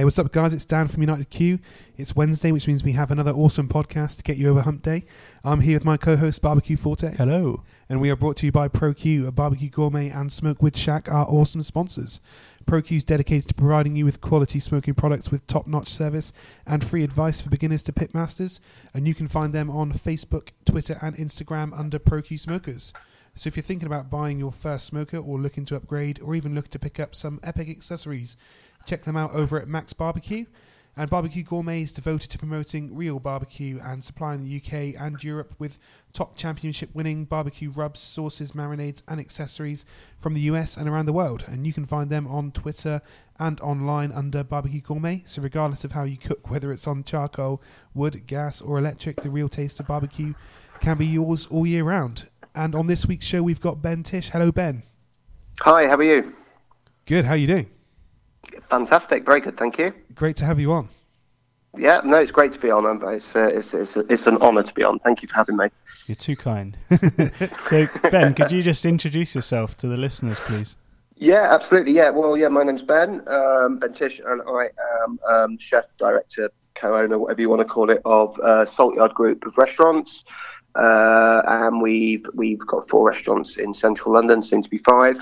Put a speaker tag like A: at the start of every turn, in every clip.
A: Hey, what's up, guys? It's Dan from United Q. It's Wednesday, which means we have another awesome podcast to get you over Hump Day. I'm here with my co-host Barbecue Forte.
B: Hello.
A: And we are brought to you by ProQ, a barbecue gourmet, and smoke Smokewood Shack, our awesome sponsors. ProQ is dedicated to providing you with quality smoking products with top-notch service and free advice for beginners to pitmasters. And you can find them on Facebook, Twitter, and Instagram under ProQ Smokers. So if you're thinking about buying your first smoker or looking to upgrade or even looking to pick up some epic accessories, check them out over at Macs Barbecue. And Barbecue Gourmet is devoted to promoting real barbecue and supplying the UK and Europe with top championship winning barbecue rubs, sauces, marinades, and accessories from the US and around the world. And you can find them on Twitter and online under Barbecue Gourmet. So, regardless of how you cook, whether it's on charcoal, wood, gas, or electric, the real taste of barbecue can be yours all year round. And on this week's show, we've got Ben Tish. Hello, Ben.
C: Hi, how are you?
A: Good. How are you doing?
C: Fantastic, very good, thank you.
A: Great to have you on.
C: Yeah, no, it's great to be on. It's uh, it's, it's, it's an honour to be on. Thank you for having me.
B: You're too kind. so, Ben, could you just introduce yourself to the listeners, please?
C: Yeah, absolutely. Yeah, well, yeah, my name's Ben, um, Ben Tish, and I am um, chef, director, co-owner, whatever you want to call it, of uh, Saltyard Group of restaurants. Uh, and we've we've got four restaurants in central London, soon to be five.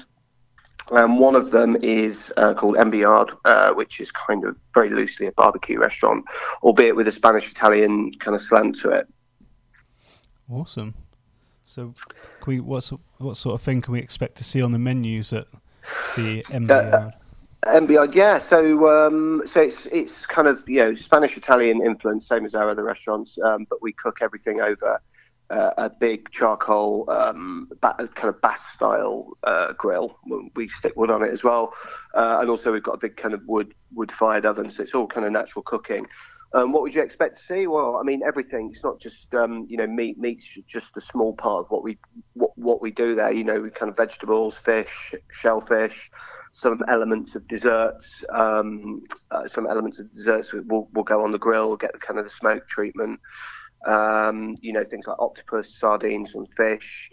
C: Um, one of them is uh, called Ember Yard, uh, which is kind of very loosely a barbecue restaurant, albeit with a Spanish Italian kind of slant to it.
B: Awesome. So, we, what, what sort of thing can we expect to see on the menus at the uh, Yard?
C: Yeah. So, um, so it's it's kind of you know Spanish Italian influence, same as our other restaurants, um, but we cook everything over uh, a big charcoal um, ba- kind of Basque style uh, grill. We stick wood on it as well, uh, and also we've got a big kind of wood wood fired oven, so it's all kind of natural cooking. Um, what would you expect to see? Well, I mean everything. It's not just um, you know meat. Meat's just a small part of what we what, what we do there. You know, we kind of vegetables, fish, shellfish. Some elements of desserts, um, uh, some elements of desserts will will go on the grill, get the kind of the smoke treatment. Um, you know, things like octopus, sardines, and fish.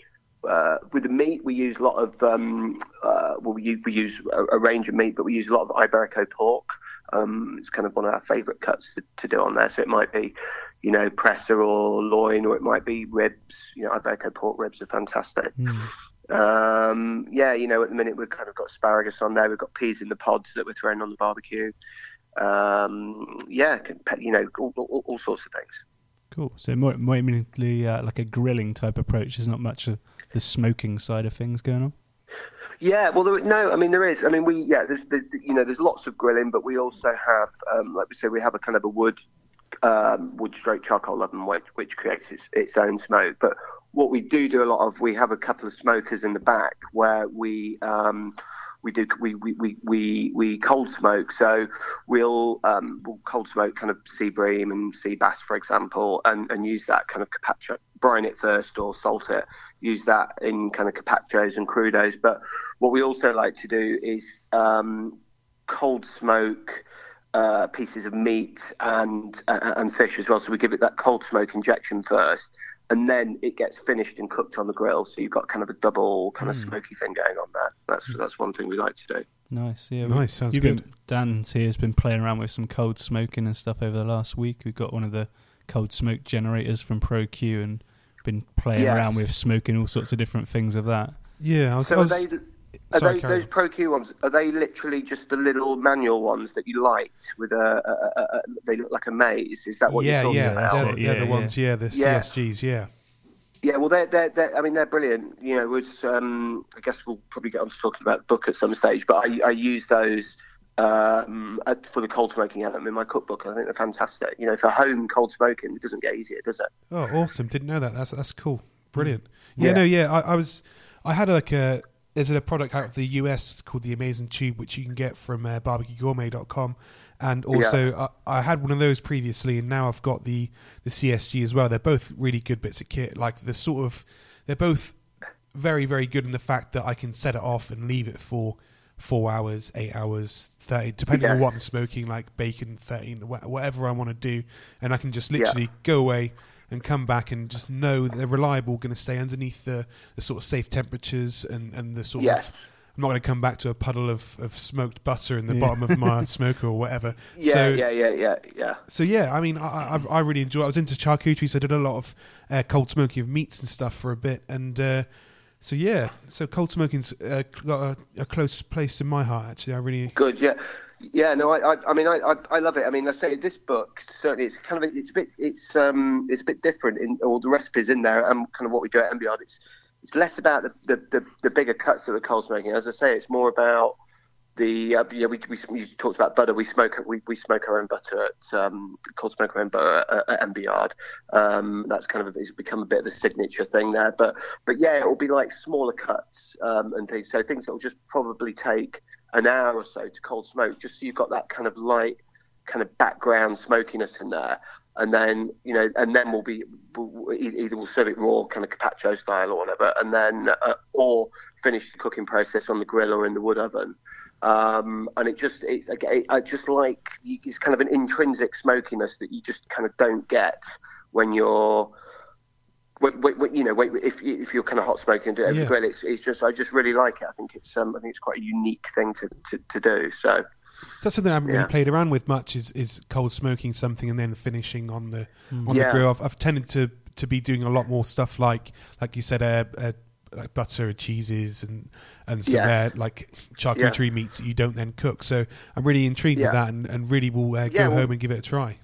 C: Uh, with the meat, we use a lot of um, uh, well, we use, we use a, a, range of meat, but we use a lot of Iberico pork. Um, it's kind of one of our favourite cuts to, to, do on there. So it might be, you know, presa or loin, or it might be ribs. You know, Iberico pork ribs are fantastic. Mm. Um, yeah, you know, at the minute we've kind of got asparagus on there. We've got peas in the pods that we're throwing on the barbecue. Um, yeah, you know, all, all, all sorts of things.
B: Cool. So more, more mainly uh, like a grilling type approach. There's not much of the smoking side of things going on.
C: Yeah, well, there, no, I mean there is. I mean we, yeah, there's, there's, you know, there's lots of grilling, but we also have, um, like we say, we have a kind of a wood, um, wood straight charcoal oven which, which creates its, its own smoke. But what we do do a lot of, we have a couple of smokers in the back where we. Um, we do we, we, we, we, we cold smoke. So we'll, um, we'll cold smoke kind of sea bream and sea bass, for example, and, and use that kind of carpaccio, brine it first or salt it. Use that in kind of carpaccios and crudos. But what we also like to do is um, cold smoke. Uh, pieces of meat and uh, and fish as well. So we give it that cold smoke injection first, and then it gets finished and cooked on the grill. So you've got kind of a double kind of mm. smoky thing going on there. That's mm. that's one thing we like to do.
B: Nice, yeah.
A: Nice, sounds good.
B: Been, Dan here has been playing around with some cold smoking and stuff over the last week. We've got one of the cold smoke generators from ProQ and been playing yes. around with smoking all sorts of different things of that.
A: Yeah, I was.
C: So
A: I was
C: they, are Sorry, they, those ProQ ones? Are they literally just the little manual ones that you liked with a, a, a, a they look like a maze? Is that what
A: yeah,
C: you're talking
A: yeah,
C: about?
A: They're, yeah, they're the ones. Yeah, the yeah. CSGs. Yeah.
C: Yeah, well, they're, they're, they're, I mean, they're brilliant. You know, was, um, I guess we'll probably get on to talking about the book at some stage, but I, I use those um, for the cold smoking element in my cookbook. I think they're fantastic. You know, for home cold smoking, it doesn't get easier, does it?
A: Oh, awesome! Didn't know that. That's that's cool. Brilliant. Yeah, yeah. no, yeah. I, I was, I had like a there's a product out of the US called the A-MAZE-N Tube, which you can get from uh, barbecuegourmet.com. And also, yeah. I, I, had one of those previously, and now I've got the, the CSG as well. They're both really good bits of kit. Like, the sort of, they're both very, very good in the fact that I can set it off and leave it for four hours, eight hours, 30, depending yeah. on what I'm smoking, like bacon, 13, whatever I want to do. And I can just literally yeah. go away and come back and just know that they're reliable, going to stay underneath the, the sort of safe temperatures and, and the sort
C: yes.
A: of I'm not going to come back to a puddle of, of smoked butter in the yeah. bottom of my smoker or whatever.
C: Yeah, so, yeah, yeah, yeah, yeah.
A: So yeah, I mean, I, I, I really enjoy. It. I was into charcuterie, so I did a lot of uh, cold smoking of meats and stuff for a bit, and uh, so yeah, so cold smoking's uh, got a, a, close place in my heart. Actually, I really
C: good. Yeah, yeah. No, I, I, I mean, I, I, love it. I mean, I say this book certainly it's kind of it's a bit it's um it's a bit different in all the recipes in there and kind of what we do at Ember Yard. It's it's less about the, the, the, the bigger cuts of the cold smoking. As I say, it's more about the uh, yeah, we, we, we talked about butter. We smoke we, we smoke our own butter at um, cold smoke our own butter at, at Ember Yard. Um, that's kind of it's become a bit of a signature thing there. But but yeah, it will be like smaller cuts um, and things. So things that will just probably take an hour or so to cold smoke, just so you've got that kind of light kind of background smokiness in there and then you know, and then we'll be either we'll serve it raw, kind of carpaccio style or whatever, and then uh, or finish the cooking process on the grill or in the wood oven. Um, and it just it, it, I just like it's kind of an intrinsic smokiness that you just kind of don't get when you're you know, if if you're kind of hot smoking and do it over yeah. the grill, it's it's just I just really like it. I think it's um I think it's quite a unique thing to to, to do. So
A: so that's something I haven't yeah. really played around with much. Is is cold smoking something and then finishing on the mm. on yeah. the grill. I've, I've, tended to to be doing a lot more stuff like like you said, uh, uh, like butter, and cheeses, and and some uh, like charcuterie meats that you don't then cook. So I'm really intrigued with that, and, and really will uh, go well, home and give it a try.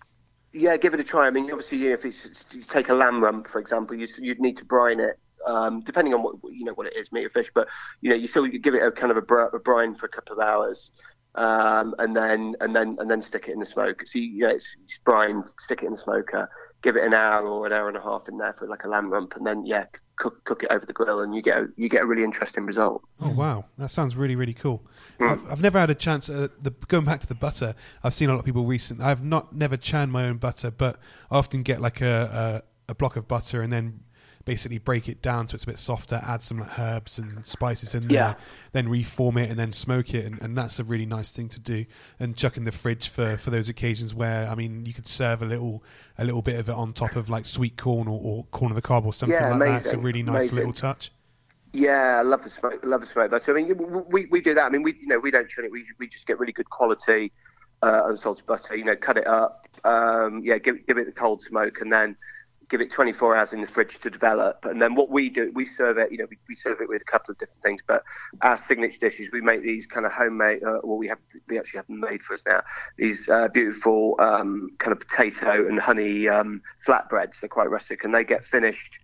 C: Yeah, give it a try. I mean, obviously, if it's, you take a lamb rump, for example, you, would need to brine it um, depending on what you know what it is, meat or fish. But you know, you still give it a kind of a, br- a brine for a couple of hours, um, and then and then and then stick it in the smoker. So you, you know, it's, it's brine, stick it in the smoker, give it an hour or an hour and a half in there for like a lamb rump, and then yeah, cook cook it over the grill, and you get a, you get a really interesting result.
A: Oh wow, that sounds really really cool. Mm. I've, I've, never had a chance. Uh, the, going back to the butter, I've seen a lot of people recently. I've not never churned my own butter, but I often get like a, a, a block of butter and then basically break it down so it's a bit softer, add some like herbs and spices in yeah. there, then reform it and then smoke it, and, and, that's a really nice thing to do. And chuck in the fridge for, for those occasions where I mean you could serve a little a little bit of it on top of like sweet corn or, or corn on the cob or something yeah, like amazing. that. It's a really nice amazing. little touch.
C: Yeah, I love the smoke. Love the smoke butter. I mean, we, we do that. I mean, we you know we don't churn it. We we just get really good quality uh, unsalted butter. You know, cut it up. Um, yeah, give give it the cold smoke, and then give it 24 hours in the fridge to develop. And then what we do, we serve it, you know, we, we serve it with a couple of different things, but our signature dishes, we make these kind of homemade, uh, well, we have, we actually have them made for us now, these uh, beautiful um, kind of potato and honey um, flatbreads. They're quite rustic and they get finished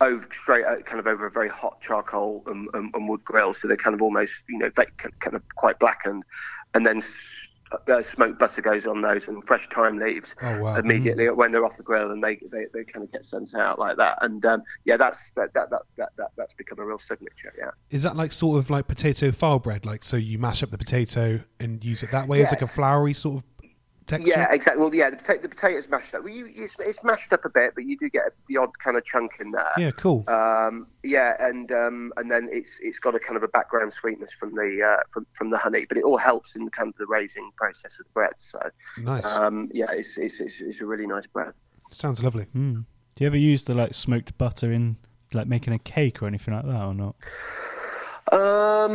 C: over straight out, kind of over a very hot charcoal and, and, and wood grill. So they're kind of almost, you know, kind of quite blackened and then uh, smoked butter goes on those and fresh thyme leaves oh, wow. immediately mm. when they're off the grill and they, they, they kind of get sent out like that and um, yeah that's that, that, that, that, that that's become a real signature yeah
A: is that like sort of like potato file bread like so you mash up the potato and use it that way yeah. as like a floury sort of texture?
C: Yeah, exactly. Well, yeah, the, pota- the potatoes mashed up. Well, you, it's, it's, mashed up a bit, but you do get the odd kind of chunk in there.
A: Yeah, cool.
C: Um, yeah, and um, and then it's it's got a kind of a background sweetness from the uh, from from the honey, but it all helps in kind of the raising process of the bread. So
A: nice.
C: Um, yeah, it's, it's, it's it's a really nice bread.
A: Sounds lovely.
B: Mm. Do you ever use the like smoked butter in like making a cake or anything like that, or not?
C: Um,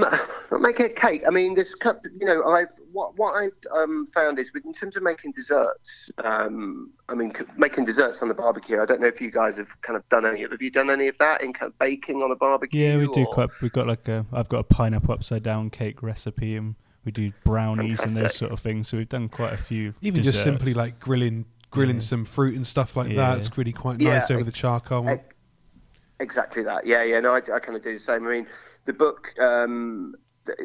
C: not making a cake. I mean, this cup you know, I've what what I've um, found is, in terms of making desserts. Um, I mean, making desserts on the barbecue. I don't know if you guys have kind of done any. Have you done any of that in kind of baking on a barbecue?
B: Yeah, we do or? quite. We've got like a. I've got a pineapple upside down cake recipe, and we do brownies Fantastic. and those sort of things. So we've done quite a few.
A: Even
B: desserts.
A: just simply like grilling grilling yeah. some fruit and stuff like yeah. that. It's really quite nice yeah, over the charcoal.
C: Exactly that. Yeah, yeah. No, I, I kind of do the same. I mean the book. Um,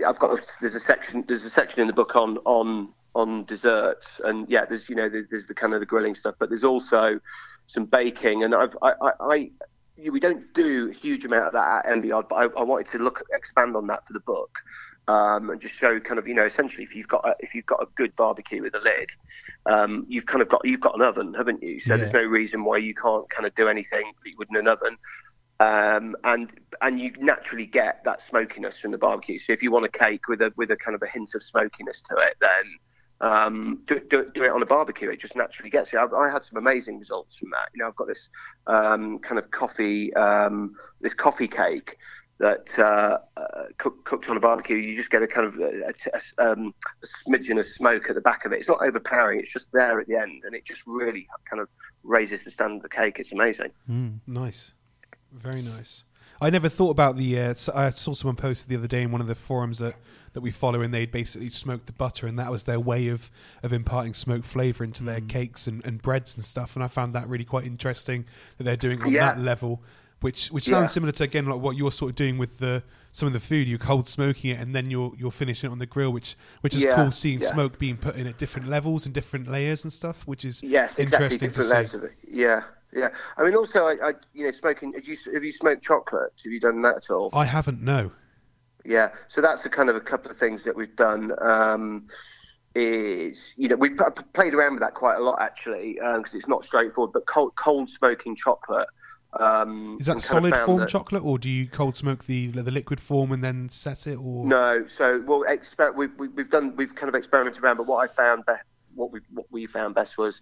C: I've got there's a section there's a section in the book on on on desserts and yeah there's you know there's, there's the kind of the grilling stuff but there's also some baking and I've I, I, I we don't do a huge amount of that at Ember Yard but I, I wanted to look expand on that for the book um, and just show kind of you know essentially if you've got a, if you've got a good barbecue with a lid um, you've kind of got you've got an oven haven't you so yeah. there's no reason why you can't kind of do anything that you would in an oven um, and and you naturally get that smokiness from the barbecue. So if you want a cake with a with a kind of a hint of smokiness to it, then um, do, do, do, it on a barbecue. It just naturally gets it. I, I, had some amazing results from that. You know, I've got this um, kind of coffee um, this coffee cake that uh, uh, cook, cooked on a barbecue, you just get a kind of a, a, um, a, smidgen of smoke at the back of it. It's not overpowering; it's just there at the end, and it just really kind of raises the standard of the cake. It's amazing.
A: Mm. Nice, very nice. I never thought about the. Uh, I saw someone posted the other day in one of the forums that, that we follow, and they'd basically smoked the butter, and that was their way of, of imparting smoke flavour into mm. their cakes and, and breads and stuff. And I found that really quite interesting that they're doing on yeah. that level which which sounds yeah. similar to again like what you're sort of doing with the some of the food. You're cold smoking it and then you're you're finishing it on the grill, which which is yeah, cool seeing smoke being put in at different levels and different layers and stuff, which is
C: yes,
A: interesting
C: exactly, to see. Yeah, yeah. I mean, also, I, I you know, smoking. Have you have you smoked chocolate? Have you done that at all?
A: I haven't. No.
C: Yeah, so that's a kind of a couple of things that we've done. Um, is you know we've played around with that quite a lot actually because um, it's not straightforward. But cold, cold smoking chocolate um,
A: Is that solid form that, chocolate, or do you cold smoke the the liquid form and then set it? Or
C: no, so well, exper- we've, we've done we've kind of experimented around, but what I found best, what we what we found best was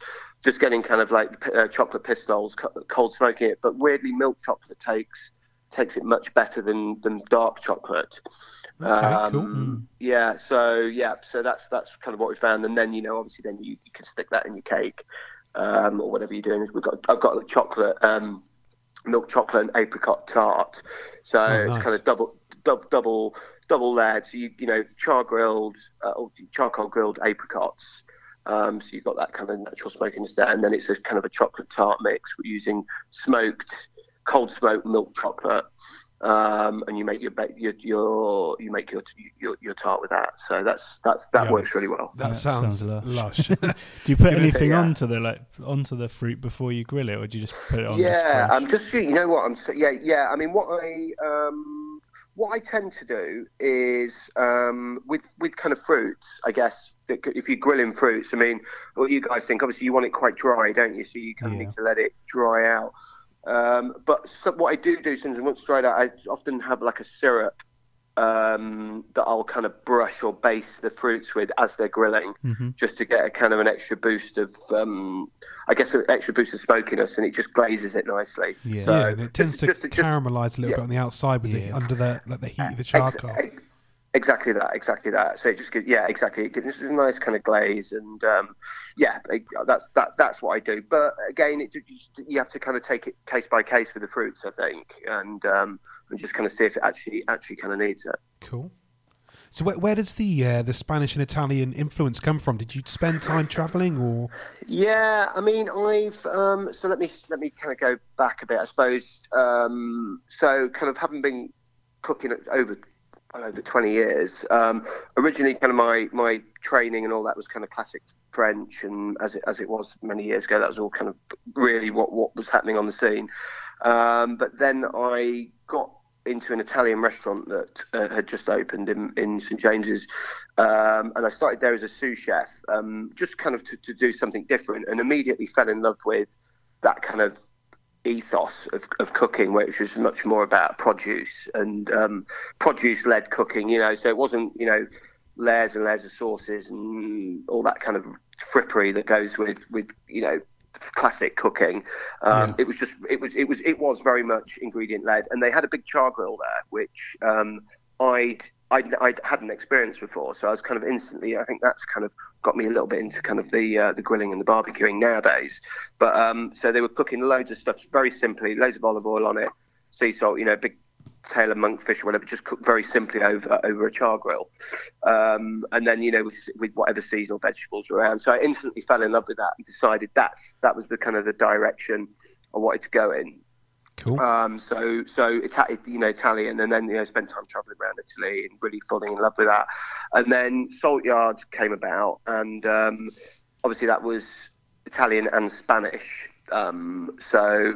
C: just getting kind of like uh, chocolate pistoles, cold smoking it. But weirdly, milk chocolate takes takes it much better than than dark chocolate.
A: Okay, um, cool. Mm.
C: Yeah, so yeah, so that's that's kind of what we found, and then you know, obviously, then you, you can stick that in your cake um, or whatever you're doing. We've got I've got a chocolate. Um, milk chocolate and apricot tart. So oh, nice. it's kind of double, double, double, double layered. So you, you know, char grilled, uh, or charcoal grilled apricots. Um, so you've got that kind of natural smokiness there, and then it's a kind of a chocolate tart mix. We're using smoked, cold smoked milk chocolate um, and you make your, your, your you make your, your your tart with that. So that's that's that yeah, works really well.
A: That, sounds, sounds, lush. lush.
B: do you put anything yeah. onto the like onto the fruit before you grill it, or do you just put it on?
C: Yeah, I'm um, just you know what I'm yeah yeah. I mean what I um what I tend to do is um with with kind of fruits, I guess if you're grilling fruits, I mean, what you guys think? Obviously, you want it quite dry, don't you? So you kind of yeah. need to let it dry out. Um, but so what I do do since once dried out, I often have like a syrup um, that I'll kind of brush or base the fruits with as they're grilling, mm-hmm. just to get a kind of an extra boost of, um, I guess, an extra boost of smokiness, and it just glazes it nicely.
A: Yeah, so yeah and it tends to just, caramelize a little yeah. bit on the outside with yeah. the under the like the heat of the charcoal. Ex- ex-
C: Exactly that, exactly that. So it just gives, yeah, exactly. It gives a nice kind of glaze, and um, yeah, it, that's that that's what I do. But again, it, you have to kind of take it case by case with the fruits, I think, and um, and just kind of see if it actually actually kind of needs it.
A: Cool. So where, where does the uh, the Spanish and Italian influence come from? Did you spend time travelling, or?
C: Yeah, I mean, I've um, so let me let me kind of go back a bit, I suppose. Um, so kind of having been cooking over over 20 years. Um, originally, kind of my, my training and all that was kind of classic French, and as it, as it was many years ago, that was all kind of really what, what was happening on the scene. Um, but then I got into an Italian restaurant that uh, had just opened in, in St James's, um, and I started there as a sous chef, um, just kind of to, to do something different, and immediately fell in love with that kind of ethos of, of cooking, which was much more about produce and um, produce-led cooking. You know, so it wasn't you know layers and layers of sauces and all that kind of frippery that goes with with you know classic cooking. Um, yeah. It was just it was it was it was very much ingredient led, and they had a big char grill there, which um, I'd I I hadn't experienced before, so I was kind of instantly. I think that's kind of got me a little bit into kind of the uh, the grilling and the barbecuing nowadays. But um, so they were cooking loads of stuff very simply, loads of olive oil on it, sea salt, you know, big tail of monkfish or whatever, just cooked very simply over over a char grill, um, and then you know with, with, whatever seasonal vegetables were around. So I instantly fell in love with that and decided that's that was the kind of the direction I wanted to go in.
A: Cool.
C: Um, so, so Ita- you know, Italian, and then you know, spent time traveling around Italy and really falling in love with that. And then Salt Yard came about, and um, obviously that was Italian and Spanish. Um, so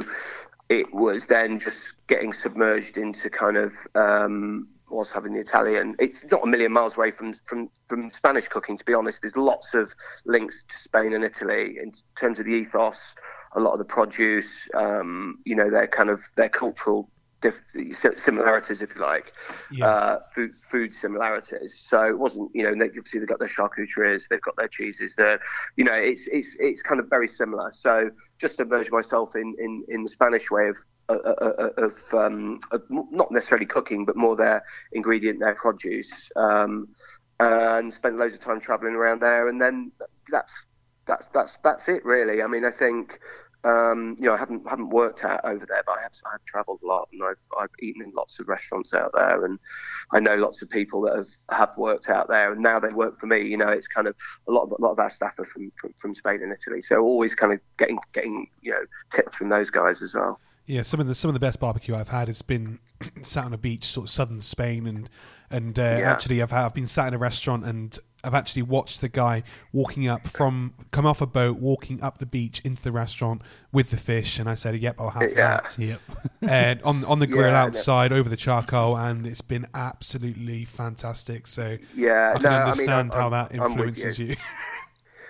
C: it was then just getting submerged into kind of um, was having the Italian. It's not a million miles away from, from, from Spanish cooking, to be honest. There's lots of links to Spain and Italy in terms of the ethos a lot of the produce, um, you know, their kind of their cultural diff- similarities, if you like, yeah. uh, food food similarities. So it wasn't, you know, obviously they've got their charcuteries, they've got their cheeses, they you know, it's it's it's kind of very similar. So just immerse myself in, in, in the Spanish way of of, um, of, not necessarily cooking, but more their ingredient, their produce, um, and spent loads of time travelling around there. And then that's that's that's that's it, really. I mean, I think um, you know, I haven't haven't worked out over there, but I have I've travelled a lot and I've I've eaten in lots of restaurants out there, and I know lots of people that have have worked out there, and now they work for me. You know, it's kind of a lot of a lot of our staff are from from, from Spain and Italy, so always kind of getting getting you know tips from those guys as well.
A: Yeah, some of the some of the best barbecue I've had has been sat on a beach, sort of southern Spain, and and uh, yeah. actually I've I've been sat in a restaurant and I've actually watched the guy walking up from come off a boat, walking up the beach into the restaurant with the fish, and I said, "Yep, I'll have yeah. that."
B: Yep.
A: and on on the grill yeah, outside over the charcoal, and it's been absolutely fantastic. So
C: yeah,
A: I can
C: no,
A: understand
C: I mean,
A: how that influences you. you.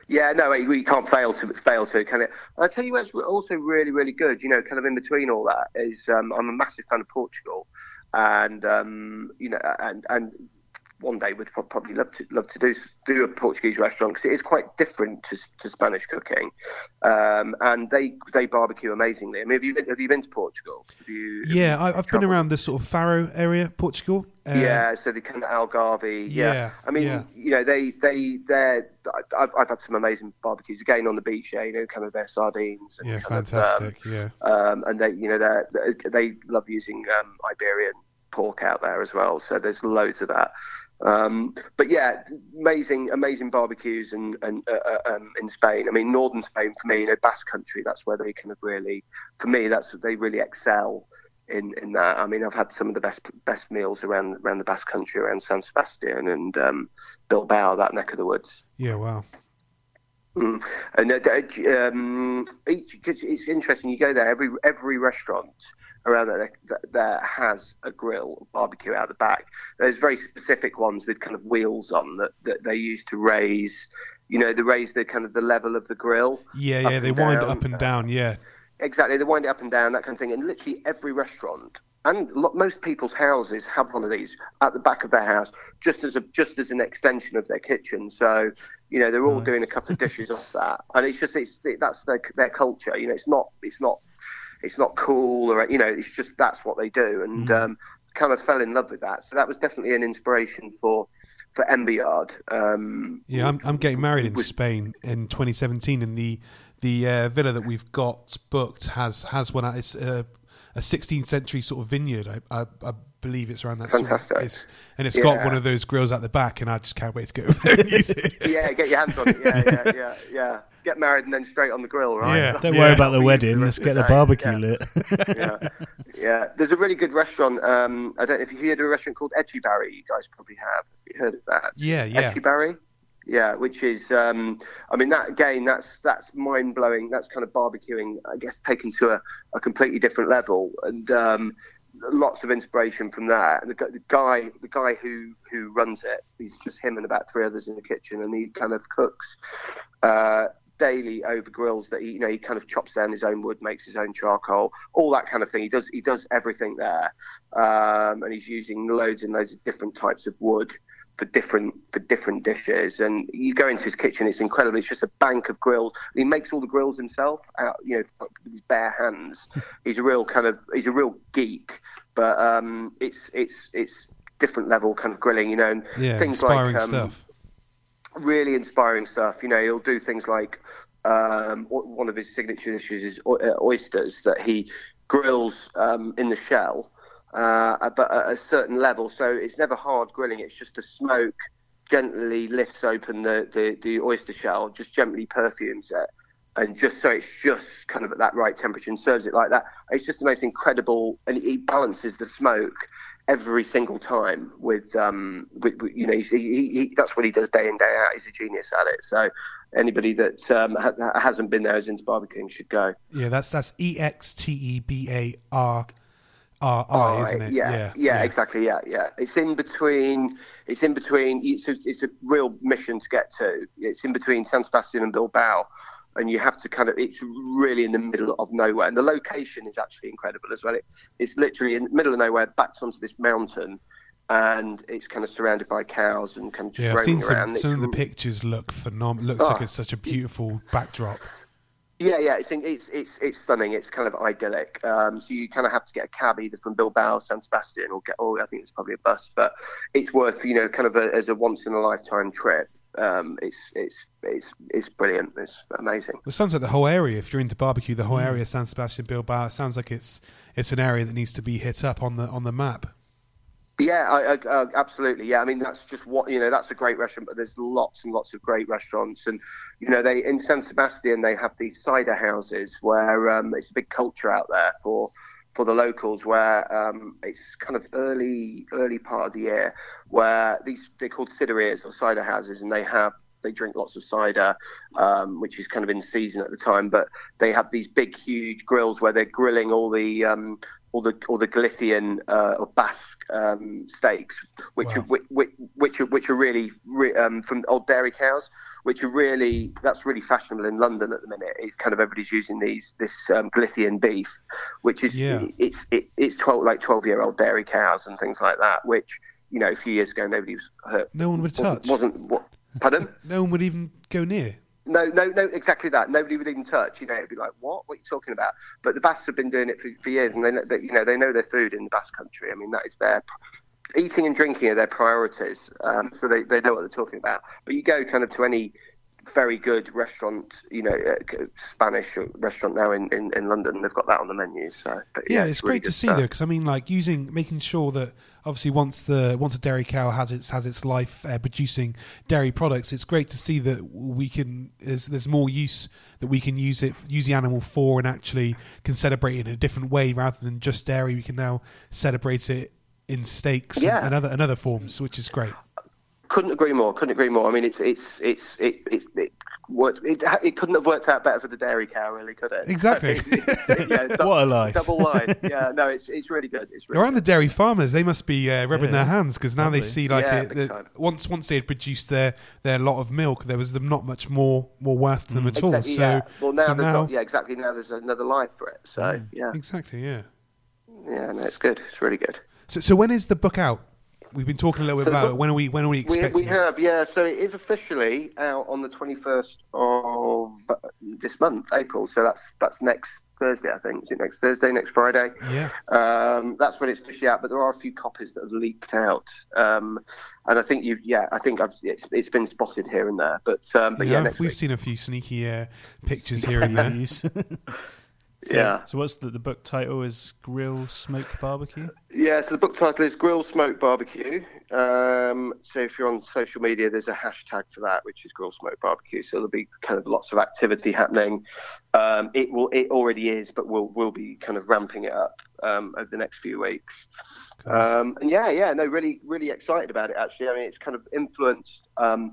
C: Yeah, no, we can't fail to fail to kind of. I'll tell you what's also really, really good. You know, kind of in between all that is um, I'm a massive fan of Portugal, and um, you know, and and one day would probably love to love to do do a Portuguese restaurant because it is quite different to, to Spanish cooking, um, and they they barbecue amazingly. I mean, have you been, have you been to Portugal? You,
A: yeah, I, have been around the sort of Faro area, Portugal.
C: Uh, yeah, so the kind of Algarve. Yeah, yeah I mean, yeah. you know, they they they're. I've, I've had some amazing barbecues again on the beach. Yeah, you know, kind of their sardines.
A: yeah, fantastic.
C: Of,
A: um, yeah,
C: um, and they, you know, they they love using um, Iberian pork out there as well. So there's loads of that. Um, but yeah, amazing, amazing barbecues and and uh, uh, um, in Spain. I mean, northern Spain for me, you know, Basque Country. That's where they kind of really, for me, that's they really excel in in that. I mean, I've had some of the best best meals around around the Basque Country, around San Sebastian and um, Bilbao, that neck of the woods.
A: Yeah, wow.
C: Mm. And uh, uh um, each, cause it's interesting. You go there, every every restaurant around there that, that has a grill barbecue out the back. There's very specific ones with kind of wheels on that, that they use to raise, you know, they raise the kind of the level of the grill.
A: Yeah, yeah, they wind it up and down. Yeah,
C: exactly. They wind it up and down, that kind of thing. And literally every restaurant and most people's houses have one of these at the back of their house, just as a just as an extension of their kitchen. So you know they're all nice. doing a couple of dishes off that, and it's just it's that's their their culture. You know, it's not it's not it's not cool or you know it's just that's what they do and mm. um, kind of fell in love with that so that was definitely an inspiration for for Ember Yard. Um,
A: yeah, I'm, I'm getting married in with, Spain in 2017, and the the uh, villa that we've got booked has has one. It's a, a 16th century sort of vineyard. I, I, I believe it's around that.
C: Fantastic.
A: Sort of, it's, and it's yeah. got one of those grills at the back, and I just can't wait to get over there and use it.
C: yeah, get your hands on it. Yeah, yeah, yeah, yeah. Get married and then straight on the grill, right?
B: Yeah. Don't yeah. worry about the wedding. Let's get the barbecue yeah.
C: lit. yeah, yeah. There's a really good restaurant. Um, I don't know if you've heard of a restaurant called Etxebarri. You guys probably have. have you heard of that?
A: Yeah, yeah.
C: Etxebarri. Yeah, which is, um, I mean, that again, that's that's mind blowing. That's kind of barbecuing, I guess, taken to a, a completely different level. And um, lots of inspiration from that. The, the, guy, the guy who who runs it, he's just him and about three others in the kitchen, and he kind of cooks uh, daily over grills that he, you know, he kind of chops down his own wood, makes his own charcoal, all that kind of thing. He does he does everything there, um, and he's using loads and loads of different types of wood for different for different dishes. And you go into his kitchen, it's incredible. It's just a bank of grills. He makes all the grills himself, out, you know, with his bare hands. He's a real kind of he's a real geek. But um, it's it's it's different level kind of grilling, you know, and
A: yeah,
C: things
A: inspiring
C: like
A: um, stuff.
C: Really inspiring stuff. You know, he'll do things like um, one of his signature dishes is uh, oysters that he grills um, in the shell uh, but at a certain level. So it's never hard grilling. It's just a smoke gently lifts open the, the, the oyster shell, just gently perfumes it. And just so it's just kind of at that right temperature and serves it like that. It's just the most incredible, and he balances the smoke every single time with, um, with, with you know, he, he, he, that's what he does day in day out. He's a genius at it. So anybody that um, ha- hasn't been there as into barbecuing should go.
A: Yeah, that's that's E X T E B A R R I, isn't it?
C: Yeah, yeah, yeah, exactly. Yeah, yeah. It's in between. It's in between. It's a, it's a real mission to get to. It's in between San Sebastian and Bilbao, and you have to kind of. It's really in the middle of nowhere, and the location is actually incredible as well. It, it's literally in the middle of nowhere, backed onto this mountain, and it's kind of surrounded by cows and kind of just
A: yeah. I've seen some.
C: Around.
A: Some of the pictures look phenomenal. Looks oh, like it's such a beautiful backdrop.
C: Yeah, yeah, it's it's it's it's stunning. It's kind of idyllic. Um, so you kind of have to get a cab either from Bilbao, San Sebastian, or get, or I think it's probably a bus. But it's worth you know kind of a, as a once in a lifetime trip. Um, it's it's it's it's brilliant. It's amazing.
A: Well, it sounds like the whole area. If you're into barbecue, the whole mm. area, San Sebastian, Bilbao, it sounds like it's it's an area that needs to be hit up on the on the map.
C: Yeah, I, I, uh, absolutely. Yeah, I mean that's just what you know. That's a great restaurant, but there's lots and lots of great restaurants, and you know they in San Sebastian they have these cider houses where um, it's a big culture out there for for the locals, where um, it's kind of early early part of the year where these they're called ciderias or cider houses, and they have they drink lots of cider, um, which is kind of in season at the time. But they have these big, huge grills where they're grilling all the um, all the all the Galician uh, or Basque um, steaks, which, wow. are, which, which, which are which are really re, um, from old dairy cows, which are really that's really fashionable in London at the minute. It's kind of everybody's using these this um, Galician beef, which is yeah. it's it, it's twelve like twelve year old dairy cows and things like that, which you know a few years ago nobody was hurt.
A: No one would
C: touch. Wasn't, wasn't what? Pardon?
A: no one would even go near.
C: No, no, no, exactly that. Nobody would even touch. You know, it'd be like, what? What are you talking about? But the Basques have been doing it for, for years, and they, they, you know, they know their food in the Basque country. I mean, that is their eating and drinking are their priorities, um, so they, they know what they're talking about. But you go kind of to any very good restaurant, you know, uh, Spanish restaurant now in, in, in, London. They've got that on the menu. So
A: but, yeah, yeah, it's, it's really great to see stuff. though, because I mean, like using making sure that obviously once the once a dairy cow has its has its life uh, producing dairy products, it's great to see that we can there's, there's more use that we can use it use the animal for and actually can celebrate it in a different way rather than just dairy. We can now celebrate it in steaks yeah. and, and other and other forms, which is great
C: couldn't agree more. Couldn't agree more. I mean, it's it's it's it, it, it worked. It, it couldn't have worked out better for the dairy cow, really, could it?
A: Exactly.
B: it, yeah, double, what a life.
C: Double line. Yeah, no, it's it's really good. It's really
A: around good. the dairy farmers. They must be uh, rubbing yeah. their hands because now Lovely. they see like yeah, the, once once they had produced their their lot of milk, there was them not much more more worth to them mm. at all. So
C: yeah. well, now so now, not, yeah, exactly. Now there's another life for it. So mm. yeah,
A: exactly. Yeah.
C: Yeah, no, it's good. It's really good.
A: So, so when is the book out? We've been talking a little bit so about it. When are we? When are we expecting?
C: We, we have, yeah. So it is officially out on the twenty first of this month, April. So that's that's next Thursday, I think. Is it next Thursday, next Friday?
A: Yeah.
C: Um, that's when it's officially out. But there are a few copies that have leaked out, um, and I think you've, yeah, I think it's, it's been spotted here and there. But um, but yeah,
A: yeah we've
C: week.
A: seen a few sneaky uh, pictures here and there.
B: So,
C: yeah.
B: So what's the, the book title? Is Grill Smoke Barbecue?
C: Yeah. So the book title is Grill Smoke Barbecue. Um, so if you're on social media, there's a hashtag for that, which is Grill Smoke Barbecue. So there'll be kind of lots of activity happening. Um, it will. It already is, but we'll we'll be kind of ramping it up um, over the next few weeks. Cool. Um, and yeah, yeah, no, really, really excited about it. Actually, I mean, it's kind of influenced um,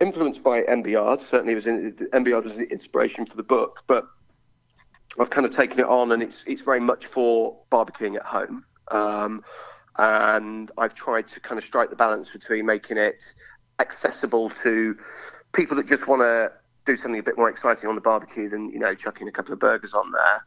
C: influenced by Ember Yard. Certainly, it was in, Ember Yard was the inspiration for the book, but I've kind of taken it on, and it's it's very much for barbecuing at home. Um, and I've tried to kind of strike the balance between making it accessible to people that just want to do something a bit more exciting on the barbecue than you know chucking a couple of burgers on there.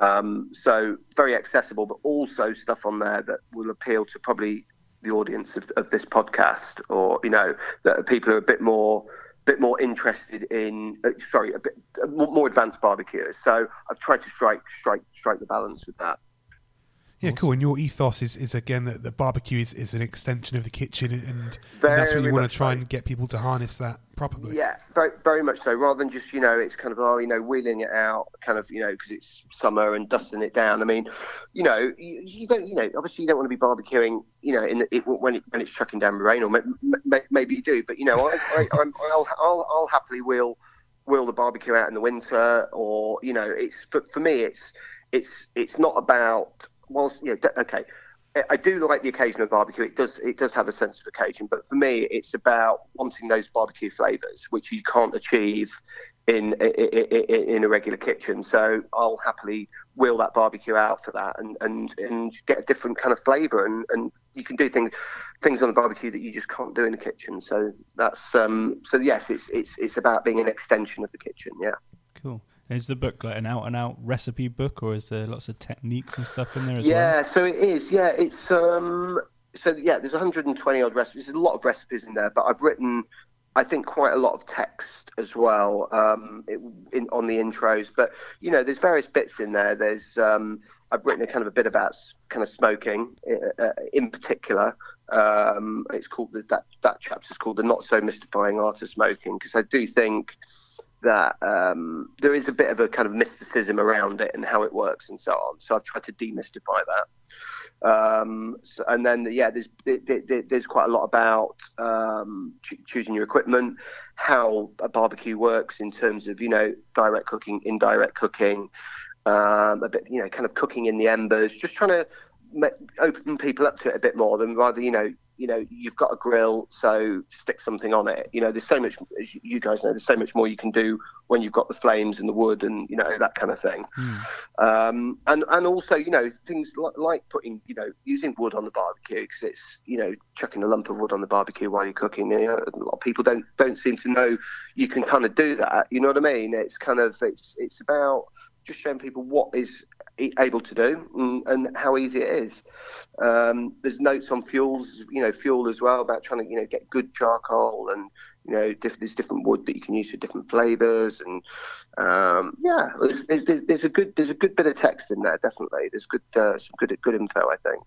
C: Um, so very accessible, but also stuff on there that will appeal to probably the audience of, of this podcast, or you know, that people are a bit more bit more interested in, uh, sorry, a bit uh, more advanced barbecuers. So I've tried to strike strike strike the balance with that.
A: Yeah, cool. And your ethos is, is again that the barbecue is, is an extension of the kitchen, and, and that's what you want to try so. and get people to harness that properly.
C: Yeah, very, very much so. Rather than just you know, it's kind of oh, you know, wheeling it out, kind of you know, because it's summer and dusting it down. I mean, you know, you, you, don't, you know, obviously you don't want to be barbecuing, you know, in the, it, when it, when it's chucking down rain, or may, may, maybe you do, but you know, I, I, I'm, I'll, I'll, I'll happily wheel wheel the barbecue out in the winter, or you know, it's for, for me, it's it's it's not about whilst know, okay, I do like the occasion of barbecue. It does it does have a sense of occasion, but for me, it's about wanting those barbecue flavors, which you can't achieve in in, in a regular kitchen. So I'll happily wheel that barbecue out for that, and and and get a different kind of flavor, and and you can do things things on the barbecue that you just can't do in the kitchen. So that's um so yes, it's it's it's about being an extension of the kitchen. Yeah.
B: Cool. Is the book like an out and out recipe book, or is there lots of techniques and stuff in there as
C: yeah,
B: well?
C: Yeah, so it is. Yeah, it's um, so yeah, there's 120 odd recipes. There's a lot of recipes in there, but I've written I think quite a lot of text as well um, it, in, on the intros. But you know, there's various bits in there. There's um, I've written a kind of a bit about kind of smoking uh, in particular. Um, it's called that that chapter is called the not so mystifying art of smoking because I do think that um, there is a bit of a kind of mysticism around it and how it works and so on. So I've tried to demystify that. Um, so, and then yeah, there's there, there's quite a lot about um, choosing your equipment, how a barbecue works in terms of you know direct cooking, indirect cooking, um, a bit you know kind of cooking in the embers, just trying to open people up to it a bit more than rather you know you know, you've got a grill, so stick something on it. You know, there's so much, as you guys know, there's so much more you can do when you've got the flames and the wood and, you know, that kind of thing. Mm. Um, and, and also, you know, things like, like, putting, you know, using wood on the barbecue because it's, you know, chucking a lump of wood on the barbecue while you're cooking. You know, a lot of people don't, don't seem to know you can kind of do that. You know what I mean? It's kind of, it's, it's about just showing people what is able to do and, and how easy it is. Um, there's notes on fuels, you know, fuel as well about trying to, you know, get good charcoal and, you know, diff- there's different wood that you can use for different flavors and, um, yeah, there's, there's, there's, a good there's a good bit of text in there. Definitely, there's good uh, some good good info. I think.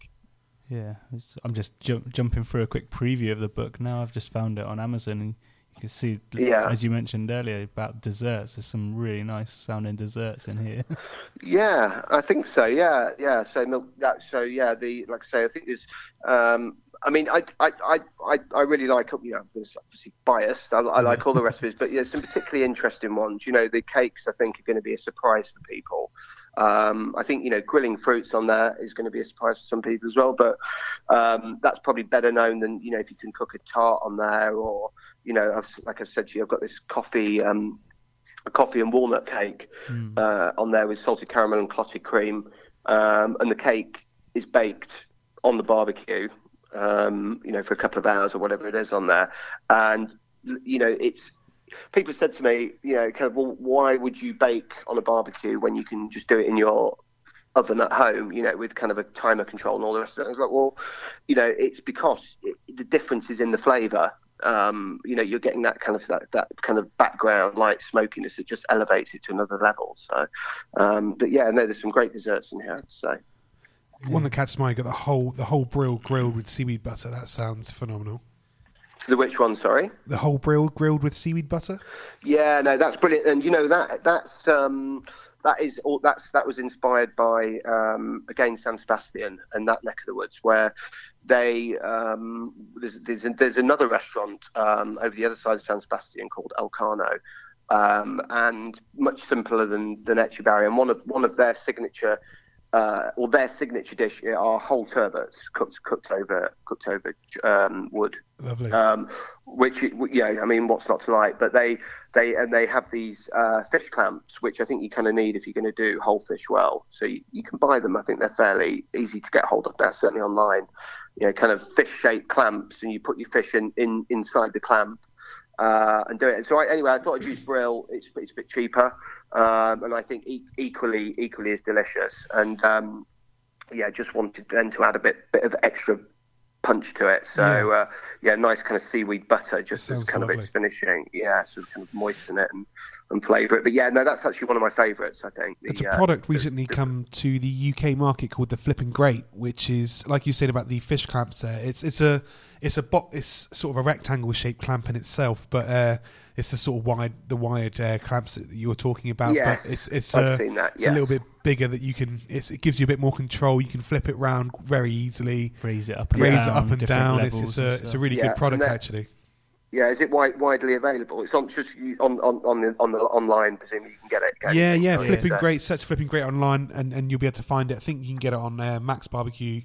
B: Yeah, I'm just ju- jumping through a quick preview of the book now. I've just found it on Amazon, you can see, yeah. as you mentioned earlier, about desserts. There's some really nice sounding desserts in here.
C: yeah, I think so. Yeah, yeah. So milk. That, so yeah. The like I say, I think there's. Um, I mean, I, I, I, I, really like. You know, I'm obviously biased. I, I like all the recipes, but yeah, some particularly interesting ones. You know, the cakes I think are going to be a surprise for people. Um, I think you know grilling fruits on there is going to be a surprise for some people as well, but um, that's probably better known than you know if you can cook a tart on there or you know, I've, like I said to you, I've got this coffee, um, a coffee and walnut cake mm. uh, on there with salted caramel and clotted cream, um, and the cake is baked on the barbecue, um, you know, for a couple of hours or whatever it is on there, and you know, it's people said to me, you know, kind of, well, why would you bake on a barbecue when you can just do it in your oven at home, you know, with kind of a timer control and all the rest of it. I was like, well, you know, it's because it, the difference is in the flavour um, you know, you're getting that kind of that, that kind of background light smokiness that just elevates it to another level. So, um, but yeah, no, there's some great desserts in here. So,
A: one that catches my eye, got the whole the whole brill grilled with seaweed butter. That sounds phenomenal.
C: The which one? Sorry.
A: The whole brill grilled with seaweed butter.
C: Yeah, no, that's brilliant, and you know that that's. Um, that is all. That's that was inspired by um, again San Sebastian and that neck of the woods, where they um, there's, there's, there's another restaurant um, over the other side of San Sebastian called Elkano, um, and much simpler than than Etxebarri. And one of one of their signature, uh, or their signature dish are whole turbots cooked cooked over cooked over um, wood.
A: Lovely.
C: Um, which yeah, I mean, what's not to like? But they they and they have these uh, fish clamps, which I think you kind of need if you're going to do whole fish well. So you, you can buy them. I think they're fairly easy to get hold of now, certainly online you know, kind of fish-shaped clamps, and you put your fish in, in inside the clamp uh, and do it. So I, anyway, I thought I'd use brill. It's, it's a bit cheaper, um, and I think e- equally equally as delicious. And um, yeah, just wanted then to add a bit bit of extra punch to it. So yeah, uh, yeah nice kind of seaweed butter, just as kind lovely. of its finishing. Yeah, sort of kind of moisten it and and flavour it. But yeah, no, that's actually one of my favourites. I think
A: the, it's a uh, product uh, recently the, come to the UK market called the Flipping Grate, which is like you said about the fish clamps. There, it's it's a it's a bo- it's sort of a rectangle shaped clamp in itself, but uh, it's the sort of wide the wired uh, clamps that you were talking about.
C: Yes,
A: but it's it's, uh, that, yeah. it's a little bit bigger that you can. it gives you a bit more control. You can flip it around very easily,
B: raise it up, and
A: raise
B: down,
A: it up and down. It's, it's a it's a really yeah, good product actually.
C: Yeah, is it wide, widely available? It's on just on on on the, on the online. Presumably, you can get it.
A: Yeah, yeah, oh, flipping yeah. great. Search flipping great online, and, and you'll be able to find it. I think you can get it on uh, Macs Barbecue,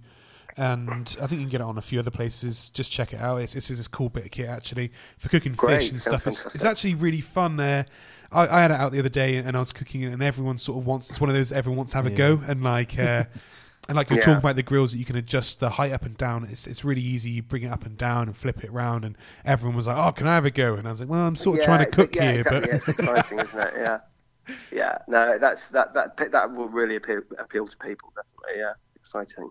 A: and I think you can get it on a few other places. Just check it out. It's it's, it's a cool bit of kit actually for cooking great. fish and stuff. It's, it's actually really fun. Uh, I, I, had it out the other day, and I was cooking it, and everyone sort of wants. It's one of those everyone wants to have yeah. a go, and like. Uh, And like you're yeah. talking about the grills that you can adjust the height up and down. It's it's really easy. You bring it up and down and flip it around, and everyone was like, "Oh, can I have a go?" And I was like, "Well, I'm sort of yeah, trying to cook
C: yeah,
A: here,
C: exactly. but it's exciting, isn't it? Yeah, yeah. No, that's that that that will really appeal appeal to people. Definitely, yeah, exciting.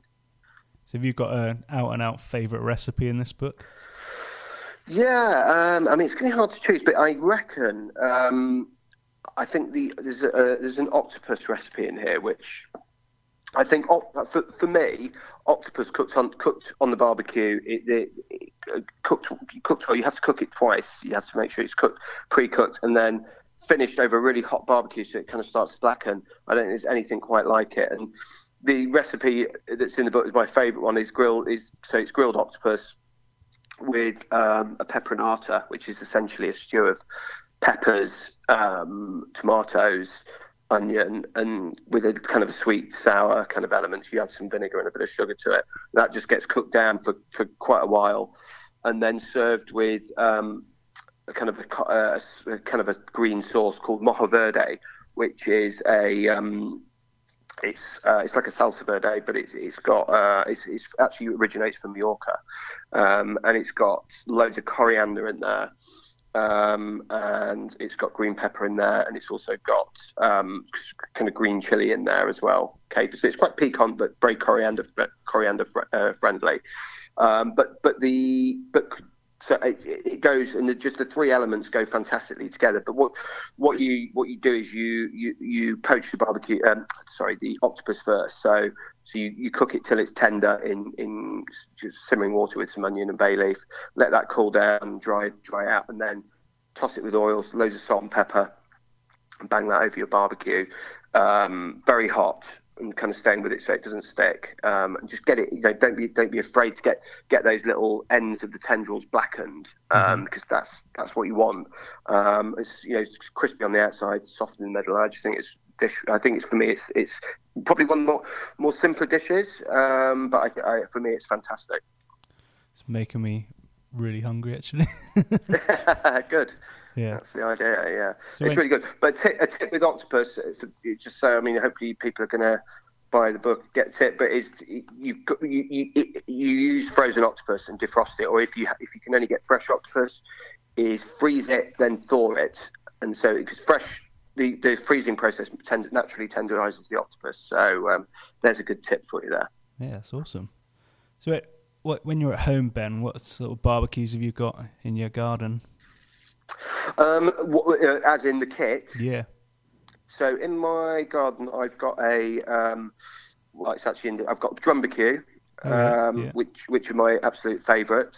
B: So, have you got an out and out favorite recipe in this book?
C: Yeah, um, I mean it's going to be hard to choose, but I reckon um, I think the there's a, there's an octopus recipe in here, which I think for, for me, octopus cooked on cooked on the barbecue, it, it, it, cooked cooked well. You have to cook it twice. You have to make sure it's cooked pre-cooked and then finished over a really hot barbecue, so it kind of starts to blacken. I don't think there's anything quite like it. And the recipe that's in the book is my favourite one. Is grilled is so it's grilled octopus with um, a peperonata, which is essentially a stew of peppers, um, tomatoes, onion, and with a kind of sweet sour kind of element. You add some vinegar and a bit of sugar to it. That just gets cooked down for, for quite a while, and then served with um, a kind of a, a, a, kind of a green sauce called mojo verde, which is a um, it's uh, it's like a salsa verde, but it's it's got uh, it's, it's actually originates from Mallorca, um, and it's got loads of coriander in there, um, and it's got green pepper in there, and it's also got um, kind of green chili in there as well. Okay, so it's quite piquant, but very coriander coriander uh, friendly. Um, but but the but so it, it, goes and the, just the three elements go fantastically together. But what what you what you do is you you you poach the barbecue, um, sorry, the octopus first. So so you, you cook it till it's tender in in just simmering water with some onion and bay leaf. Let that cool down, dry dry out, and then toss it with oils, loads of salt and pepper, and bang that over your barbecue. Um, very hot, and kind of staying with it so it doesn't stick. Um, and just get it. You know, don't be don't be afraid to get get those little ends of the tendrils blackened um, mm-hmm. because that's that's what you want. Um, it's you know it's crispy on the outside, soft in the middle. I just think it's dish. I think it's for me. It's it's probably one of the more more simpler dishes, um, but I, I, for me it's fantastic.
B: It's making me really hungry actually.
C: Good.
B: Yeah,
C: that's the idea. Yeah, so it's when, really good. But a tip, a tip with octopus, just so I mean, hopefully people are going to buy the book, get a tip. But is you, you you you use frozen octopus and defrost it, or if you if you can only get fresh octopus, is freeze it then thaw it, and so because fresh the, the freezing process tend, naturally tenderizes the octopus. So um, there's a good tip for you there.
B: Yeah, that's awesome. So, it, what, when you're at home, Ben, what sort of barbecues have you got in your garden?
C: Um, what, uh, as in the kit?
B: Yeah.
C: So in my garden, I've got a um, well, it's actually in the, I've got Drumbacue, oh, um, yeah. which which are my absolute favourites.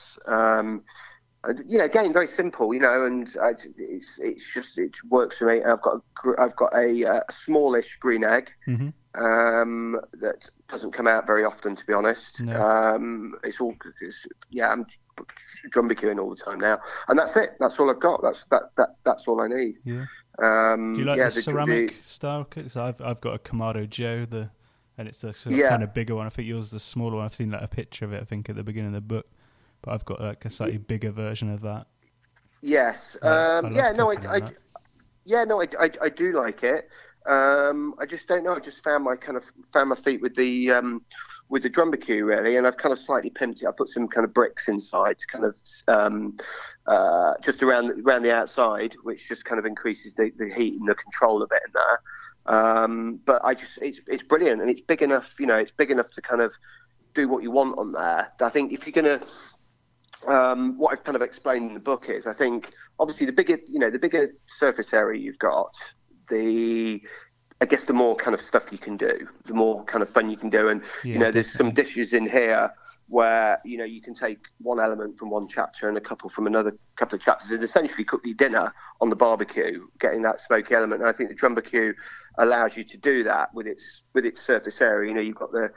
C: And, you know, again, very simple, you know, and I, it's it's just it works for me. I've got a, I've got a, uh, a smallish green egg mm-hmm. um, that doesn't come out very often, to be honest. No. Um, it's all it's, yeah, I'm drumbacuing all the time now, and that's it. That's all I've got. That's that that that's all I need.
B: Yeah. Um, Do you like yeah, the, the ceramic the, style cooks? I've I've got a Kamado Joe, the and it's a sort of yeah. kind of bigger one. I think yours is the smaller one. I've seen like a picture of it. I think at the beginning of the book, but I've got like a slightly bigger version of that.
C: Yes. Um, I yeah. No. I, I yeah. No. I, I, I do like it. Um, I just don't know. I just found my kind of found my feet with the um, with the Drumbacue really, and I've kind of slightly pimped it. I put some kind of bricks inside, to kind of um, uh, just around around the outside, which just kind of increases the, the heat and the control of it in there. Um, but I just it's it's brilliant and it's big enough, you know, it's big enough to kind of do what you want on there. I think if you're gonna um, what I've kind of explained in the book is, I think obviously the bigger, you know, the bigger surface area you've got, the I guess the more kind of stuff you can do, the more kind of fun you can do. And yeah, you know, there's definitely. some dishes in here where you know you can take one element from one chapter and a couple from another couple of chapters and essentially cook your dinner on the barbecue, getting that smoky element. And I think the drumbacue allows you to do that with its with its surface area. You know, you've got the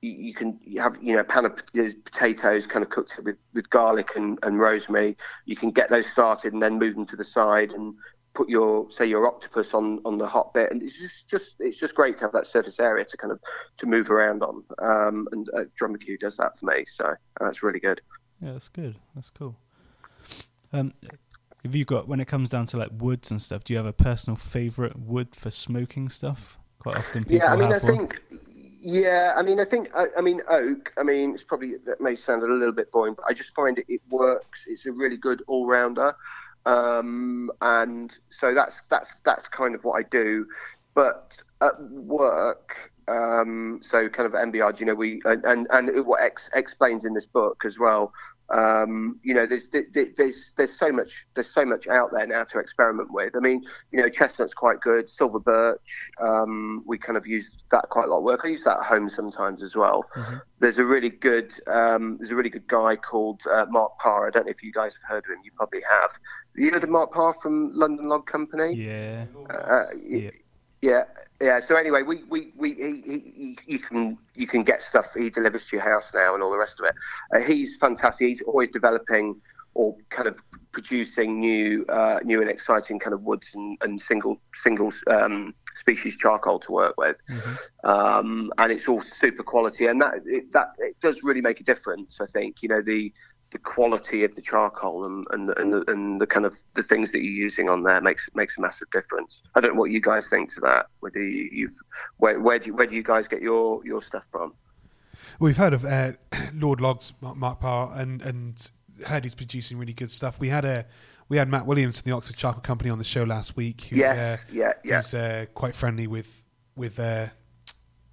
C: you, you can you have you know a pan of potatoes kind of cooked with, with garlic and, and rosemary. You can get those started and then move them to the side and put your say your octopus on on the hot bit, and it's just just it's just great to have that surface area to kind of to move around on. Um, and uh, Drumbacue does that for me, so that's really good.
B: Yeah, that's good. That's cool. Um, have you got when it comes down to like woods and stuff? Do you have a personal favorite wood for smoking stuff? Quite often, people
C: yeah. I mean, I
B: one.
C: think. Yeah, I mean, I think, I, I, mean, oak. I mean, it's probably that may sound a little bit boring, but I just find it, it works. It's a really good all rounder. Um, and so that's that's that's kind of what I do. But at work, um, so kind of Ember Yard, you know, we and and, and what X explains in this book as well. Um, you know, there's there's there's so much there's so much out there now to experiment with. I mean, you know, chestnut's quite good. Silver birch, um, we kind of use that quite a lot of work. I use that at home sometimes as well. Mm-hmm. There's a really good um, there's a really good guy called uh, Mark Parr. I don't know if you guys have heard of him. You probably have. You know the Mark Parr from London Log Company.
B: Yeah.
C: Uh, yeah. Yeah, yeah. So anyway, we, we, we he, he, you can you can get stuff. He delivers to your house now and all the rest of it. Uh, he's fantastic. He's always developing or kind of producing new uh, new and exciting kind of woods and, and single single um, species charcoal to work with, mm-hmm. um, and it's all super quality. And that it, that it does really make a difference. I think you know the the quality of the charcoal and and and the, and the kind of the things that you're using on there makes makes a massive difference. I don't know what you guys think to that. Whether you, have where where do you, where do you guys get your your stuff from?
A: We've heard of uh, Lord Logs, Mark, Parr, and and heard he's producing really good stuff. We had a we had Matt Williams from the Oxford Charcoal Company on the show last week.
C: Who, yeah, uh, yeah, yeah.
A: Who's uh, quite friendly with with uh,